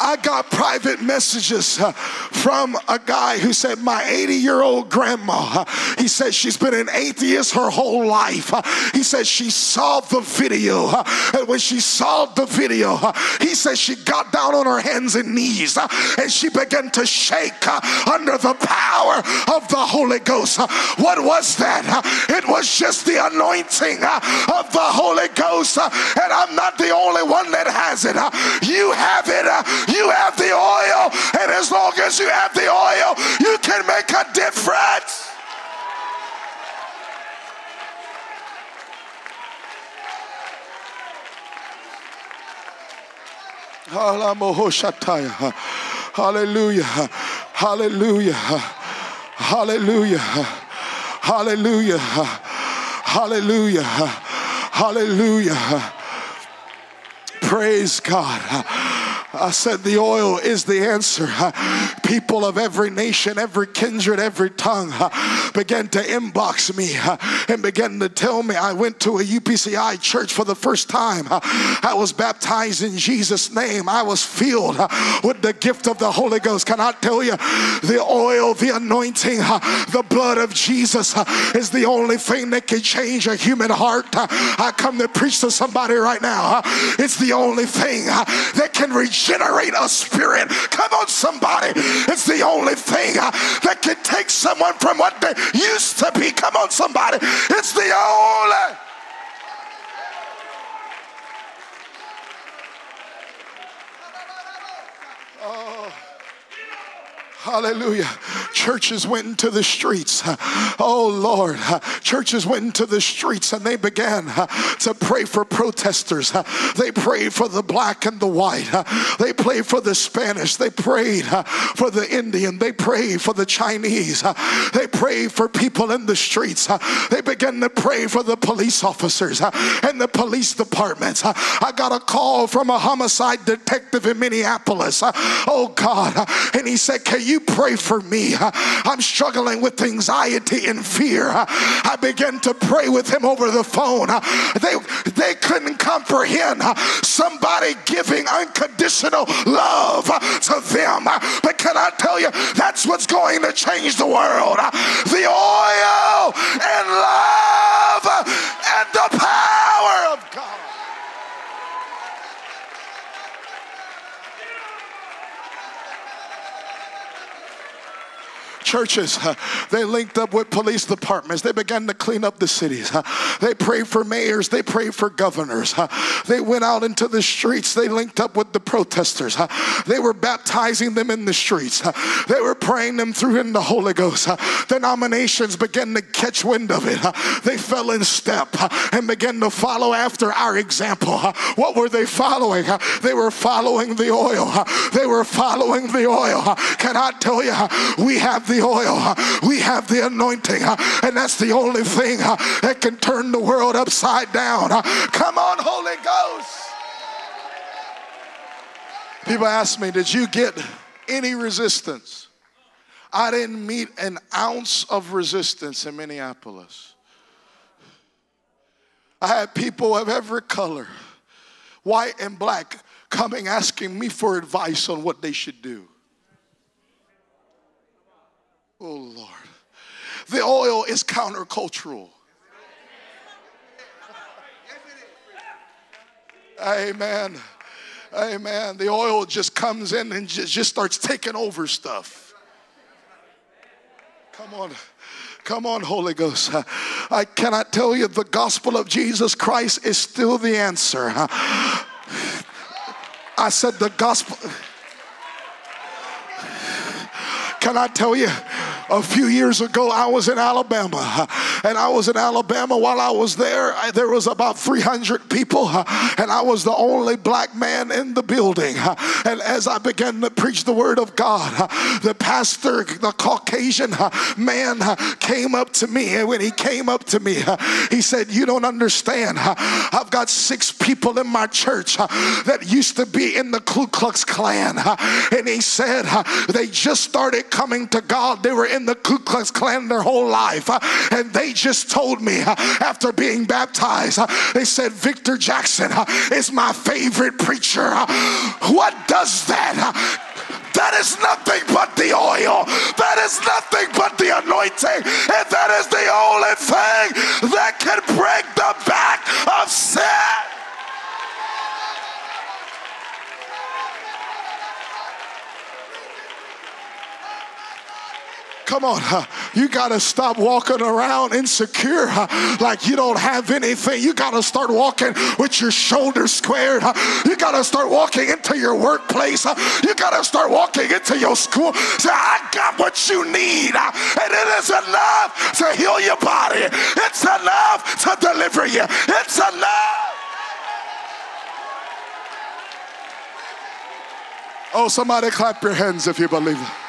I got private messages uh, from a guy who said, My 80 year old grandma, uh, he said she's been an atheist her whole life. Uh, he said she saw the video. Uh, and when she saw the video, uh, he said she got down on her hands and knees uh, and she began to shake under the power of the Holy Ghost. What was that? It was just the anointing of the Holy Ghost. And I'm not the only one that has it. You have it you have the oil, and as long as you have the oil, you can make a difference. Hallelujah. Hallelujah. Hallelujah. Hallelujah. Hallelujah. Hallelujah. Praise God. I said the oil is the answer. (laughs) People of every nation, every kindred, every tongue (laughs) began to inbox me (laughs) and began to tell me I went to a UPCI church for the first time. I was baptized in Jesus' name. I was filled with the gift of the Holy Ghost. Can I tell you, the oil, the anointing, the blood of Jesus is the only thing that can change a human heart. I come to preach to somebody right now. It's the only thing that can reach generate a spirit. Come on, somebody. It's the only thing that can take someone from what they used to be. Come on, somebody. It's the only. Oh. Hallelujah. Churches went into the streets. Oh Lord. Churches went into the streets and they began to pray for protesters. They prayed for the black and the white. They prayed for the Spanish. They prayed for the Indian. They prayed for the Chinese. They prayed for people in the streets. They began to pray for the police officers and the police departments. I got a call from a homicide detective in Minneapolis. Oh God. And he said, Can you you pray for me? I'm struggling with anxiety and fear. I began to pray with him over the phone. They, they couldn't comprehend somebody giving unconditional love to them. But can I tell you, that's what's going to change the world. The oil and love and the power of God. Churches. (laughs) They linked up with police departments. They began to clean up the cities. (laughs) They prayed for mayors. They prayed for governors. (laughs) They went out into the streets. They linked up with the protesters. They were baptizing them in the streets. They were praying them through in the Holy Ghost. Denominations began to catch wind of it. They fell in step and began to follow after our example. What were they following? They were following the oil. They were following the oil. Can I tell you, we have the oil, we have the anointing, and that's the only thing that can turn the world upside down. Come on, Holy Ghost. People ask me, Did you get any resistance? I didn't meet an ounce of resistance in Minneapolis. I had people of every color, white and black, coming asking me for advice on what they should do. Oh, Lord. The oil is countercultural. Amen. Amen. The oil just comes in and just, starts taking over stuff. Come on. Come on, Holy Ghost. I cannot tell you the gospel of Jesus Christ is still the answer. I said the gospel. Can I tell you? A few years ago, I was in Alabama, and I was in Alabama. While I was there, there was about 300 people, and I was the only black man in the building. And as I began to preach the word of God, the pastor, the Caucasian man, came up to me, and when he came up to me, he said, "You don't understand. I've got six people in my church that used to be in the Ku Klux Klan," and he said, "They just started coming to God. They were." In the Ku Klux Klan their whole life. Uh, and they just told me uh, after being baptized, uh, they said, Victor Jackson is my favorite preacher. What does that? That is nothing but the oil. That is nothing but the anointing. And that is the only thing that can break the back of sin. Come on, you got to stop walking around insecure like you don't have anything. You got to start walking with your shoulders squared. You got to start walking into your workplace. You got to start walking into your school. Say, I got what you need, and it is enough to heal your body. It's enough to deliver you. It's enough. Oh, somebody clap your hands if you believe it.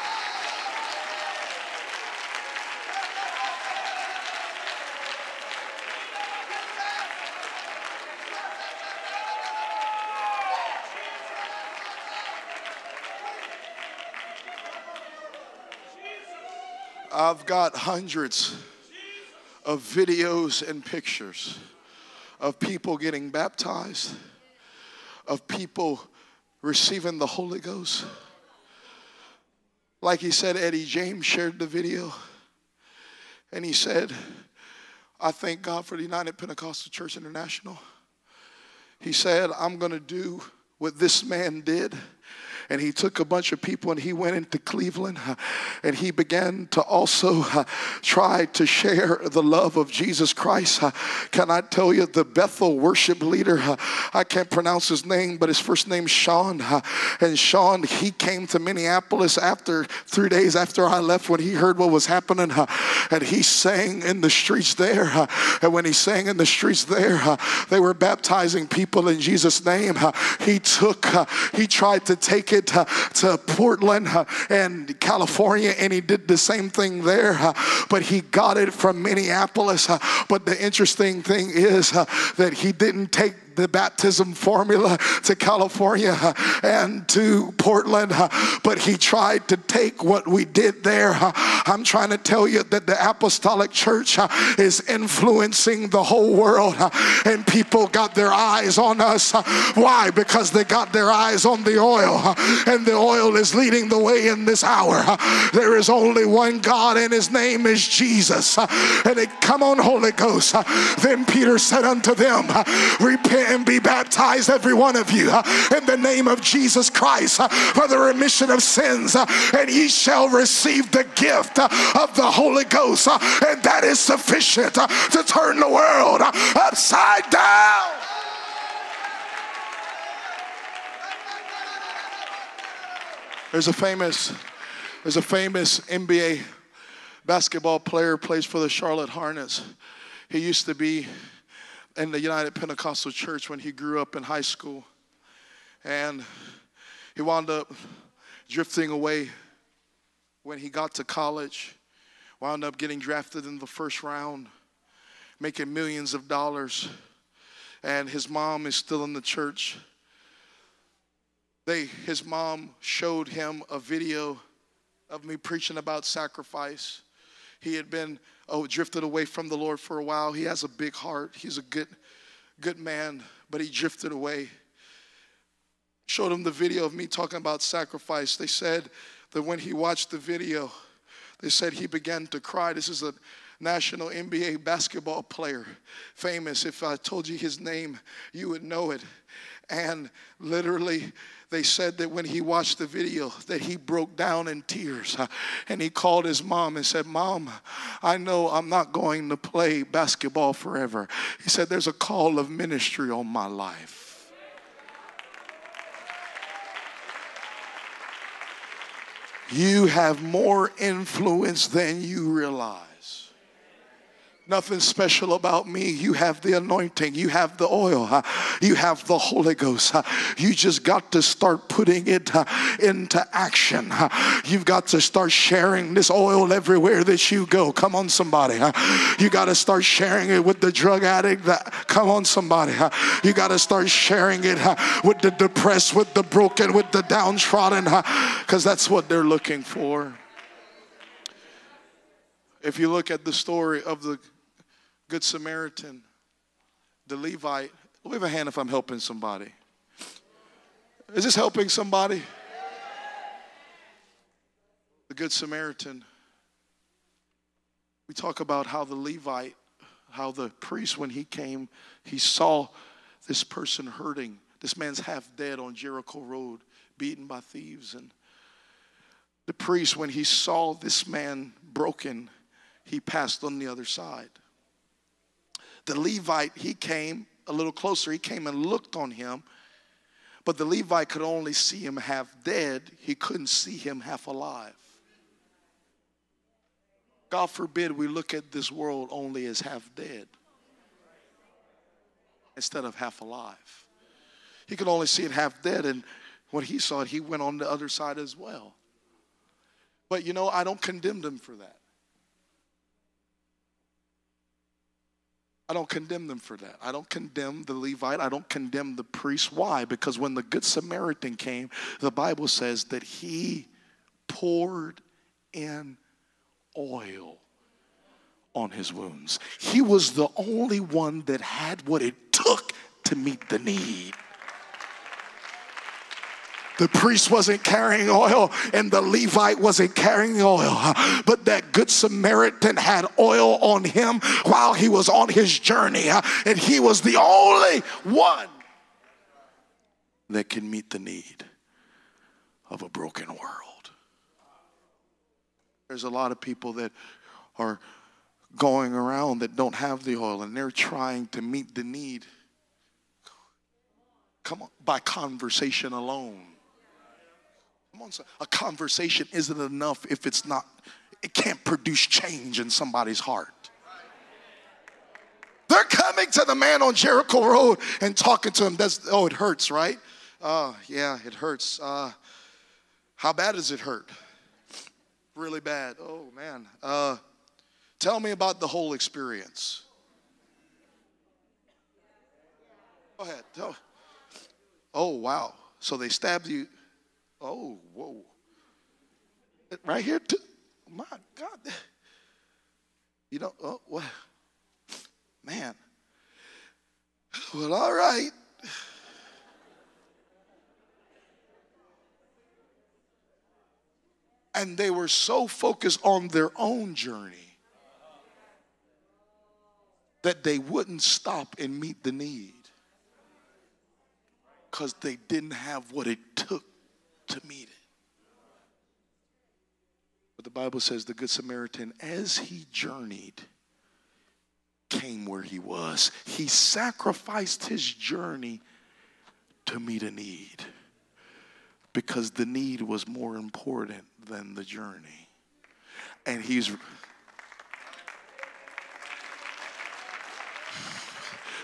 I've got hundreds of videos and pictures of people getting baptized, of people receiving the Holy Ghost. Like he said, Eddie James shared the video, and he said, I thank God for the United Pentecostal Church International. He said, I'm going to do what this man did and he took a bunch of people and he went into Cleveland uh, and he began to also uh, try to share the love of Jesus Christ. Uh, can I tell you, the Bethel worship leader, uh, I can't pronounce his name, but his first name's Sean. Uh, and Sean, he came to Minneapolis after three days after I left when he heard what was happening. Uh, and he sang in the streets there. And when he sang in the streets there, they were baptizing people in Jesus' name. He took, he tried to take it to, Portland uh, and California, and he did the same thing there, uh, but he got it from Minneapolis. Uh, but the interesting thing is that he didn't take the baptism formula to California and to Portland, but he tried to take what we did there. I'm trying to tell you that the apostolic church is influencing the whole world, and people got their eyes on us. Why? Because they got their eyes on the oil, and the oil is leading the way in this hour. There is only one God, and his name is Jesus. And it, come on, Holy Ghost. Then Peter said unto them, Repent and be baptized, every one of you, uh, in the name of Jesus Christ uh, for the remission of sins, uh, and ye shall receive the gift of the Holy Ghost, and that is sufficient to turn the world upside down. There's a famous, there's a famous NBA basketball player plays for the Charlotte Hornets. He used to be in the United Pentecostal Church when he grew up in high school, and he wound up drifting away when he got to college. Wound up getting drafted in the first round, making millions of dollars, and his mom is still in the church they, his mom showed him a video of me preaching about sacrifice. He had been oh, drifted away from the Lord for a while. He has a big heart. He's a good, good man, but he drifted away. Showed him the video of me talking about sacrifice. They said that when he watched the video, they said he began to cry. This is a national NBA basketball player, famous. If I told you his name, you would know it. And literally, they said that when he watched the video that he broke down in tears. Uh, and he called his mom and said mom i know i'm not going to play basketball forever. He said there's a call of ministry on my life. You have more influence than you realize Nothing special about me. You have the anointing, you have the oil, you have the Holy Ghost. You just got to start putting it into action. You've got to start sharing this oil everywhere that you go. Come on, somebody. You got to start sharing it with the drug addict. That, Come on, somebody. You got to start sharing it with the depressed, with the broken, with the downtrodden, because that's what they're looking for. If you look at the story of the Good Samaritan, the Levite. Wave a hand if I'm helping somebody. Is this helping somebody? The Good Samaritan. We talk about how the Levite, how the priest, when he came, he saw this person hurting. This man's half dead on Jericho Road, beaten by thieves. And the priest, when he saw this man broken, he passed on the other side the Levite, he came a little closer. He came and looked on him. But the Levite could only see him half dead, he couldn't see him half alive. God forbid we look at this world only as half dead instead of half alive. He could only see it half dead, and when he saw it, he went on the other side as well. But you know, I don't condemn them for that. I don't condemn them for that. I don't condemn the Levite. I don't condemn the priest. Why? Because when the Good Samaritan came, the Bible says that he poured in oil on his wounds. He was the only one that had what it took to meet the need. The priest wasn't carrying oil and the Levite wasn't carrying oil. But that good Samaritan had oil on him while he was on his journey. And he was the only one that can meet the need of a broken world. There's a lot of people that are going around that don't have the oil and they're trying to meet the need come on by conversation alone Come on, a conversation isn't enough if it's not, it can't produce change in somebody's heart. They're coming to the man on Jericho Road and talking to him. That's, oh, it hurts, right? Oh, yeah, it hurts. Uh, how bad does it hurt? Really bad. Oh, man. Uh, tell me about the whole experience. Go ahead. Oh, wow. So they stabbed you Oh, whoa. Right here, too. My God. You know, oh, well, man. Well, all right. And they were so focused on their own journey that they wouldn't stop and meet the need. because they didn't have what it took to meet it. But the Bible says the Good Samaritan, as he journeyed, came where he was. He sacrificed his journey to meet a need because the need was more important than the journey. And he's.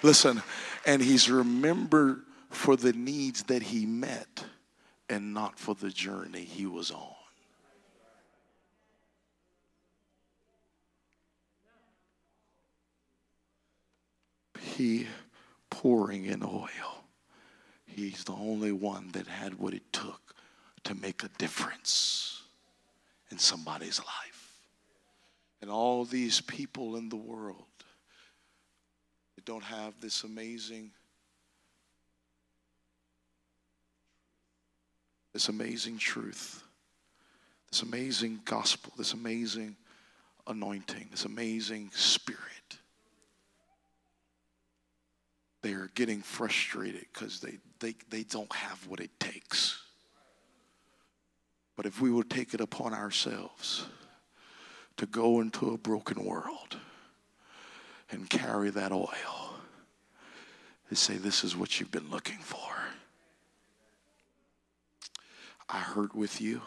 Listen, and he's remembered for the needs that he met and not for the journey he was on. He pouring in oil. He's the only one that had what it took to make a difference in somebody's life. And all these people in the world that don't have this amazing this amazing truth, this amazing gospel, this amazing anointing, this amazing spirit. They are getting frustrated because they, they, they don't have what it takes. But if we would take it upon ourselves to go into a broken world and carry that oil and say, This is what you've been looking for. I hurt with you.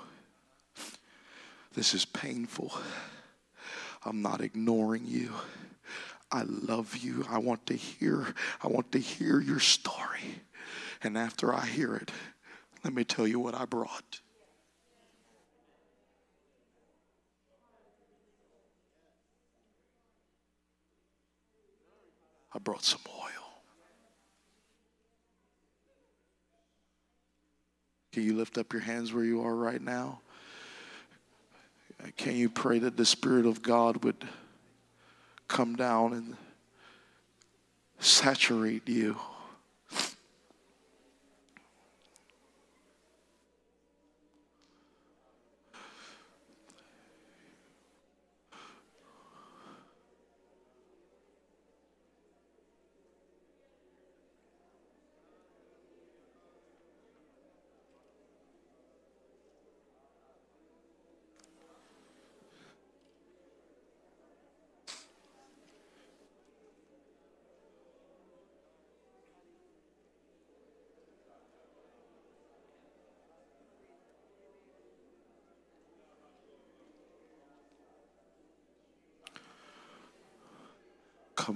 This is painful. I'm not ignoring you. I love you. I want to hear I want to hear your story. And after I hear it, let me tell you what I brought. I brought some oil. Can you lift up your hands where you are right now? Can you pray that the Spirit of God would come down and saturate you?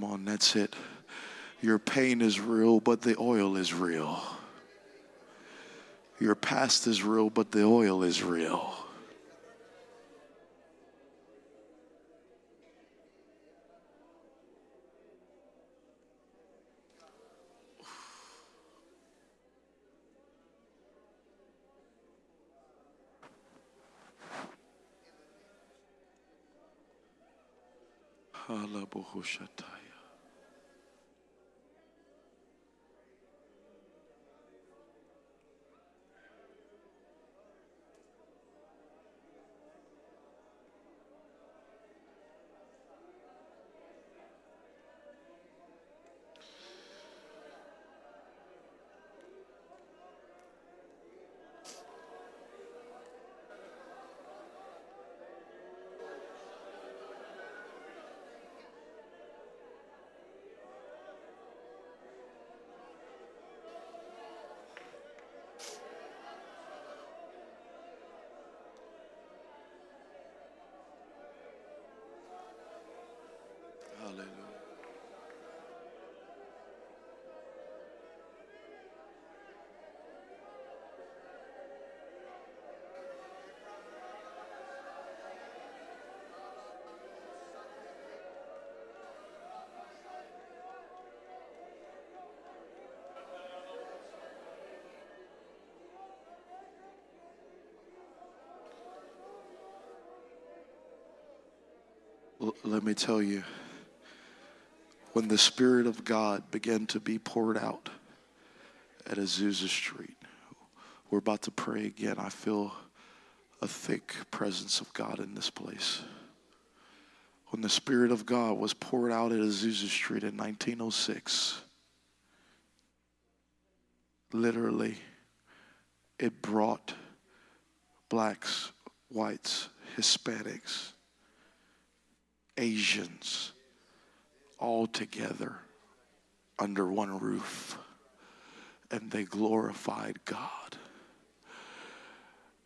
Come on, that's it. Your pain is real, but the oil is real. Your past is real, but the oil is real. (sighs) Halabohoshataya. Let me tell you, when the Spirit of God began to be poured out at Azusa Street, we're about to pray again. I feel a thick presence of God in this place. When the Spirit of God was poured out at Azusa Street in 1906, literally, it brought blacks, whites, Hispanics, Asians all together under one roof and they glorified God.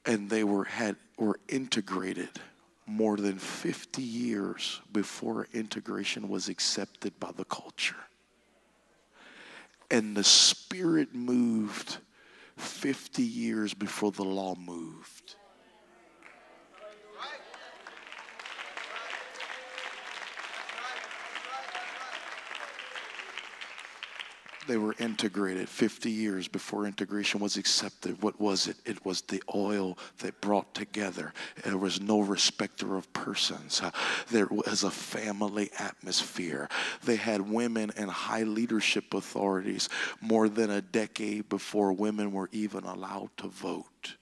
And they were had were integrated more than 50 years before integration was accepted by the culture. And the spirit moved 50 years before the law moved. They were integrated 50 years before integration was accepted. What was it? It was the oil that brought together. There was no respecter of persons. Uh, there was a family atmosphere. They had women in high leadership authorities more than a decade before women were even allowed to vote.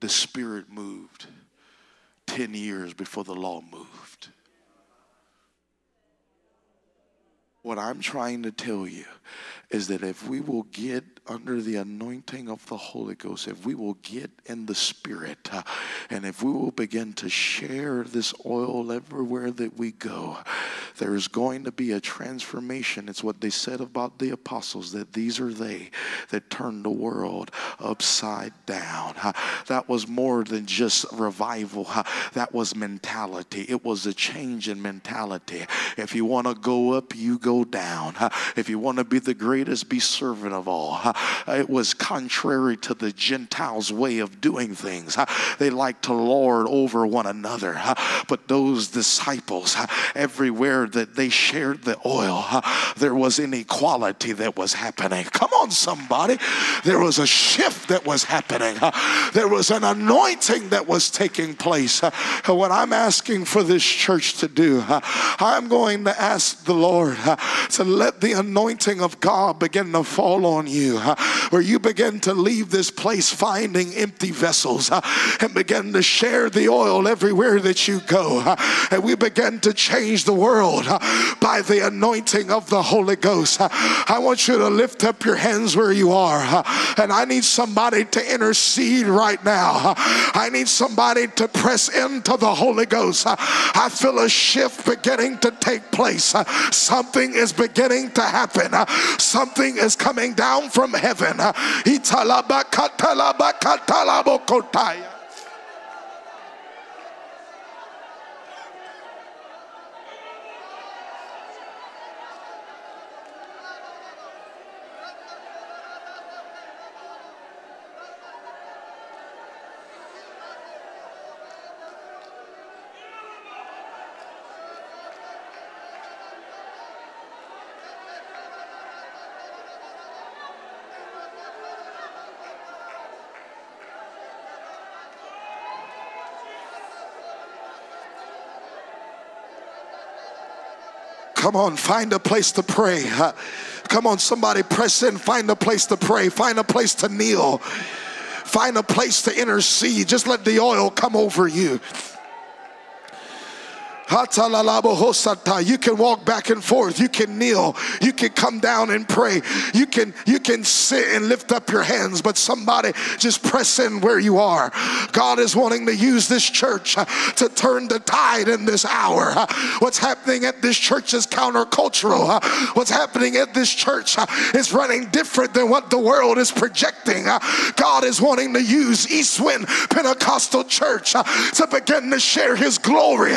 The Spirit moved 10 years before the law moved. What I'm trying to tell you is that if we will get under the anointing of the Holy Ghost, if we will get in the Spirit, uh, and if we will begin to share this oil everywhere that we go, there is going to be a transformation. It's what they said about the apostles that these are they that turned the world upside down. Uh, that was more than just revival, uh, that was mentality. It was a change in mentality. If you want to go up, you go down. Uh, if you want to be the greatest, be servant of all. It was contrary to the Gentiles' way of doing things. They like to lord over one another. But those disciples, everywhere that they shared the oil, there was inequality that was happening. Come on, somebody. There was a shift that was happening. There was an anointing that was taking place. What I'm asking for this church to do, I'm going to ask the Lord to let the anointing of God begin to fall on you where you begin to leave this place finding empty vessels and begin to share the oil everywhere that you go. And we begin to change the world by the anointing of the Holy Ghost. I want you to lift up your hands where you are. And I need somebody to intercede right now. I need somebody to press into the Holy Ghost. I feel a shift beginning to take place. Something is beginning to happen. Something is coming down from heaven Come on, find a place to pray. Come on, somebody press in, find a place to pray, find a place to kneel, find a place to intercede. Just let the oil come over you. You can walk back and forth. You can kneel. You can come down and pray. You can you can sit and lift up your hands. But somebody just press in where you are. God is wanting to use this church uh, to turn the tide in this hour. Uh, what's happening at this church is countercultural. Uh, what's happening at this church is running different than what the world is projecting. God is wanting to use Eastwind Pentecostal Church to begin to share His glory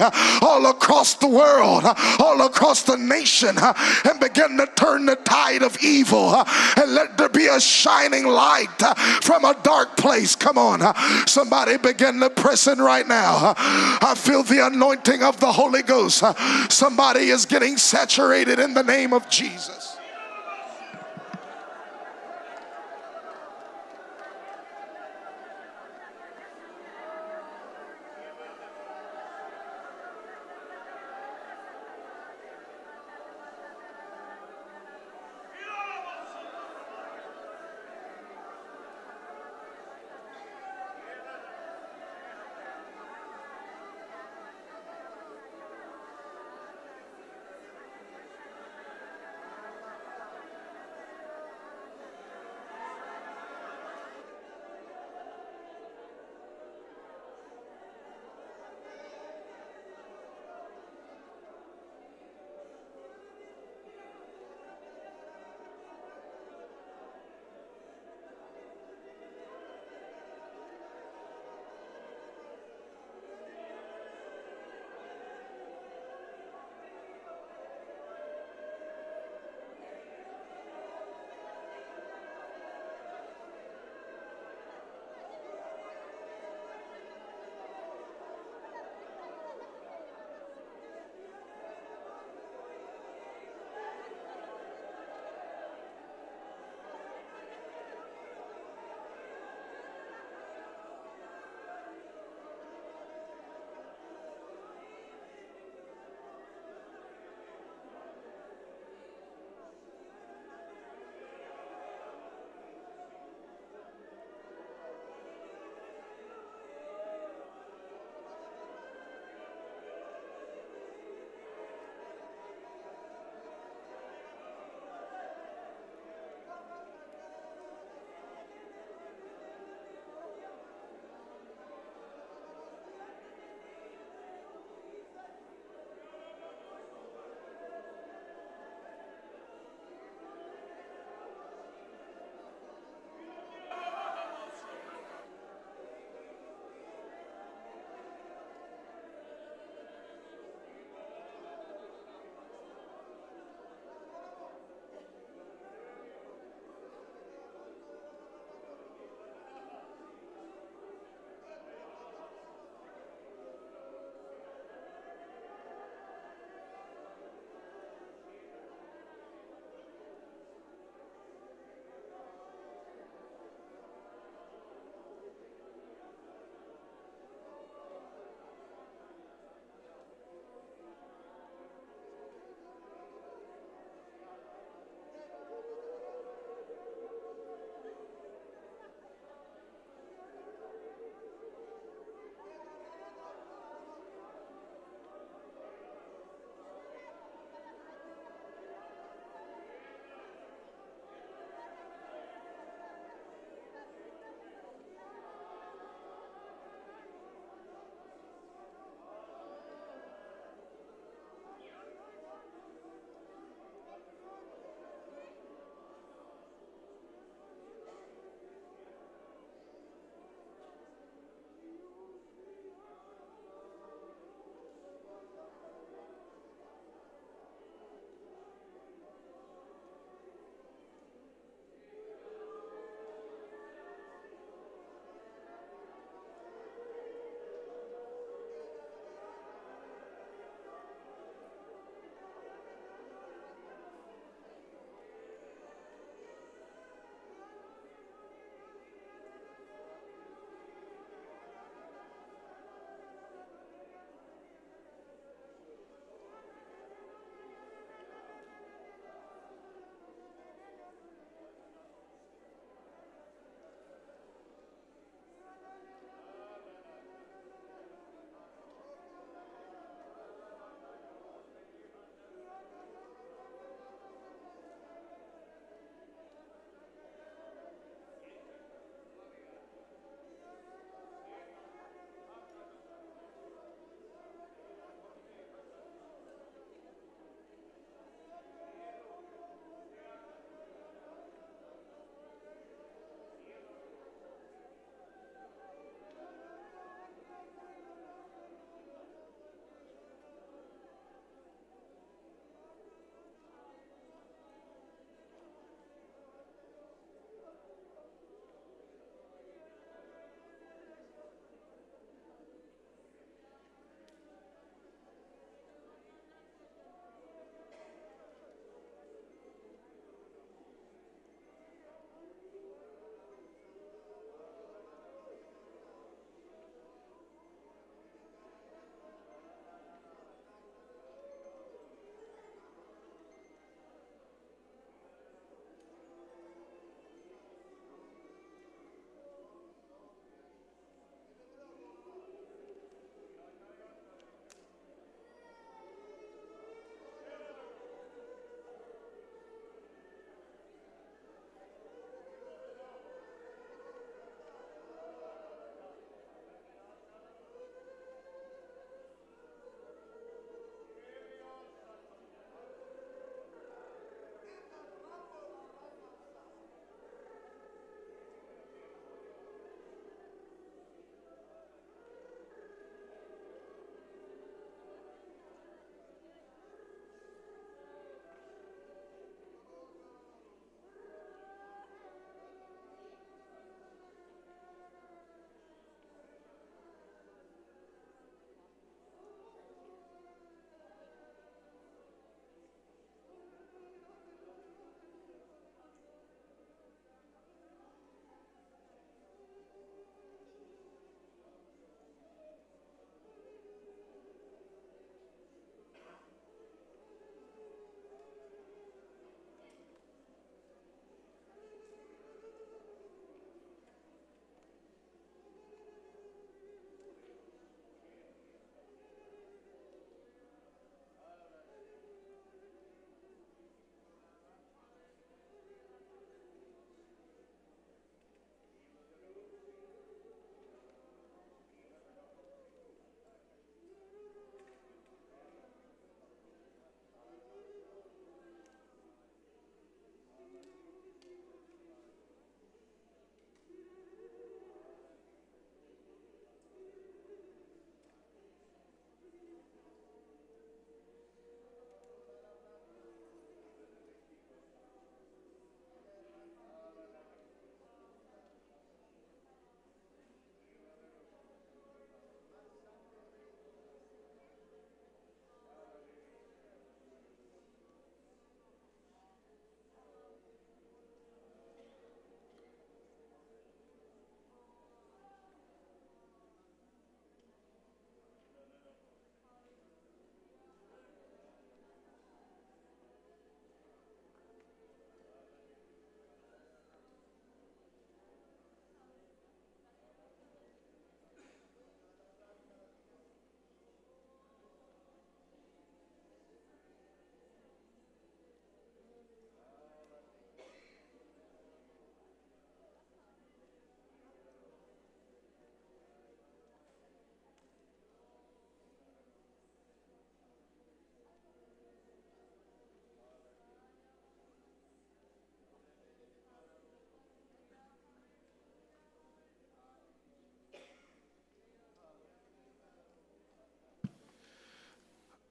across the world, all across the nation, and begin to turn the tide of evil and let there be a shining light from a dark place. Come on, somebody begin to press in right now. I feel the anointing of the Holy Ghost. Somebody is getting saturated in the name of Jesus.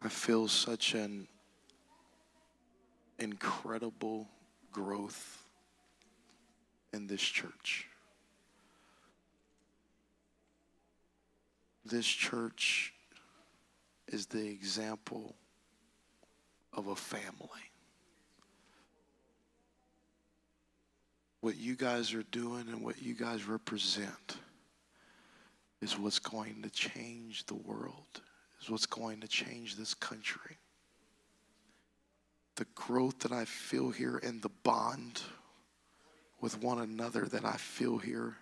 I feel such an incredible growth in this church. This church is the example of a family. What you guys are doing and what you guys represent is what's going to change the world, is what's going to change this country. The growth that I feel here and the bond with one another that I feel here,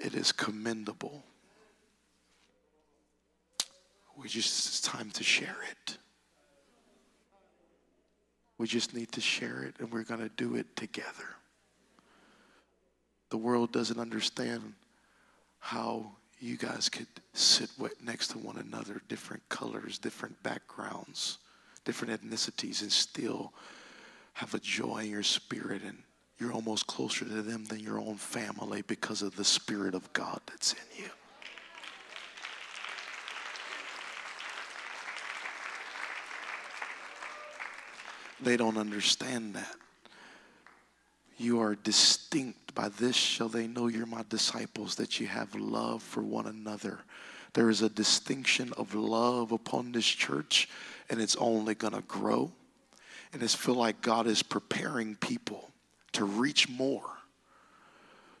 it is commendable. We just, it's time to share it. We just need to share it, and we're going to do it together. The world doesn't understand how you guys could sit next to one another, different colors, different backgrounds, different ethnicities, and still have a joy in your spirit. And you're almost closer to them than your own family because of the Spirit of God that's in you. They don't understand that. You are distinct. By this shall they know you're my disciples, that you have love for one another. There is a distinction of love upon this church, and it's only going to grow. And it's feel like God is preparing people to reach more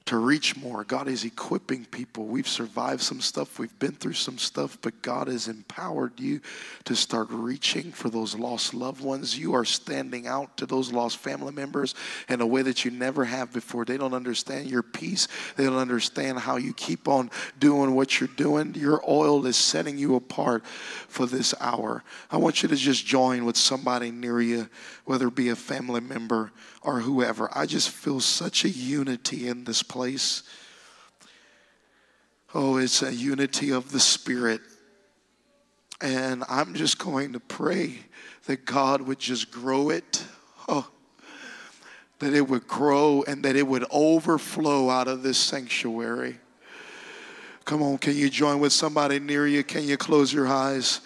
to reach more. God is equipping people. We've survived some stuff, we've been through some stuff, but God has empowered you to start reaching for those lost loved ones. You are standing out to those lost family members in a way that you never have before. They don't understand your peace, they don't understand how you keep on doing what you're doing. Your oil is setting you apart for this hour. I want you to just join with somebody near you, whether it be a family member or whoever. I just feel such a unity in this place. Oh, it's a unity of the Spirit. And I'm just going to pray that God would just grow it. Oh, that it would grow and that it would overflow out of this sanctuary. Come on, can you join with somebody near you? Can you close your eyes?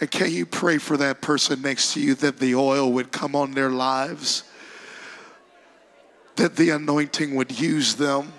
And can you pray for that person next to you that the oil would come on their lives? That the anointing would use them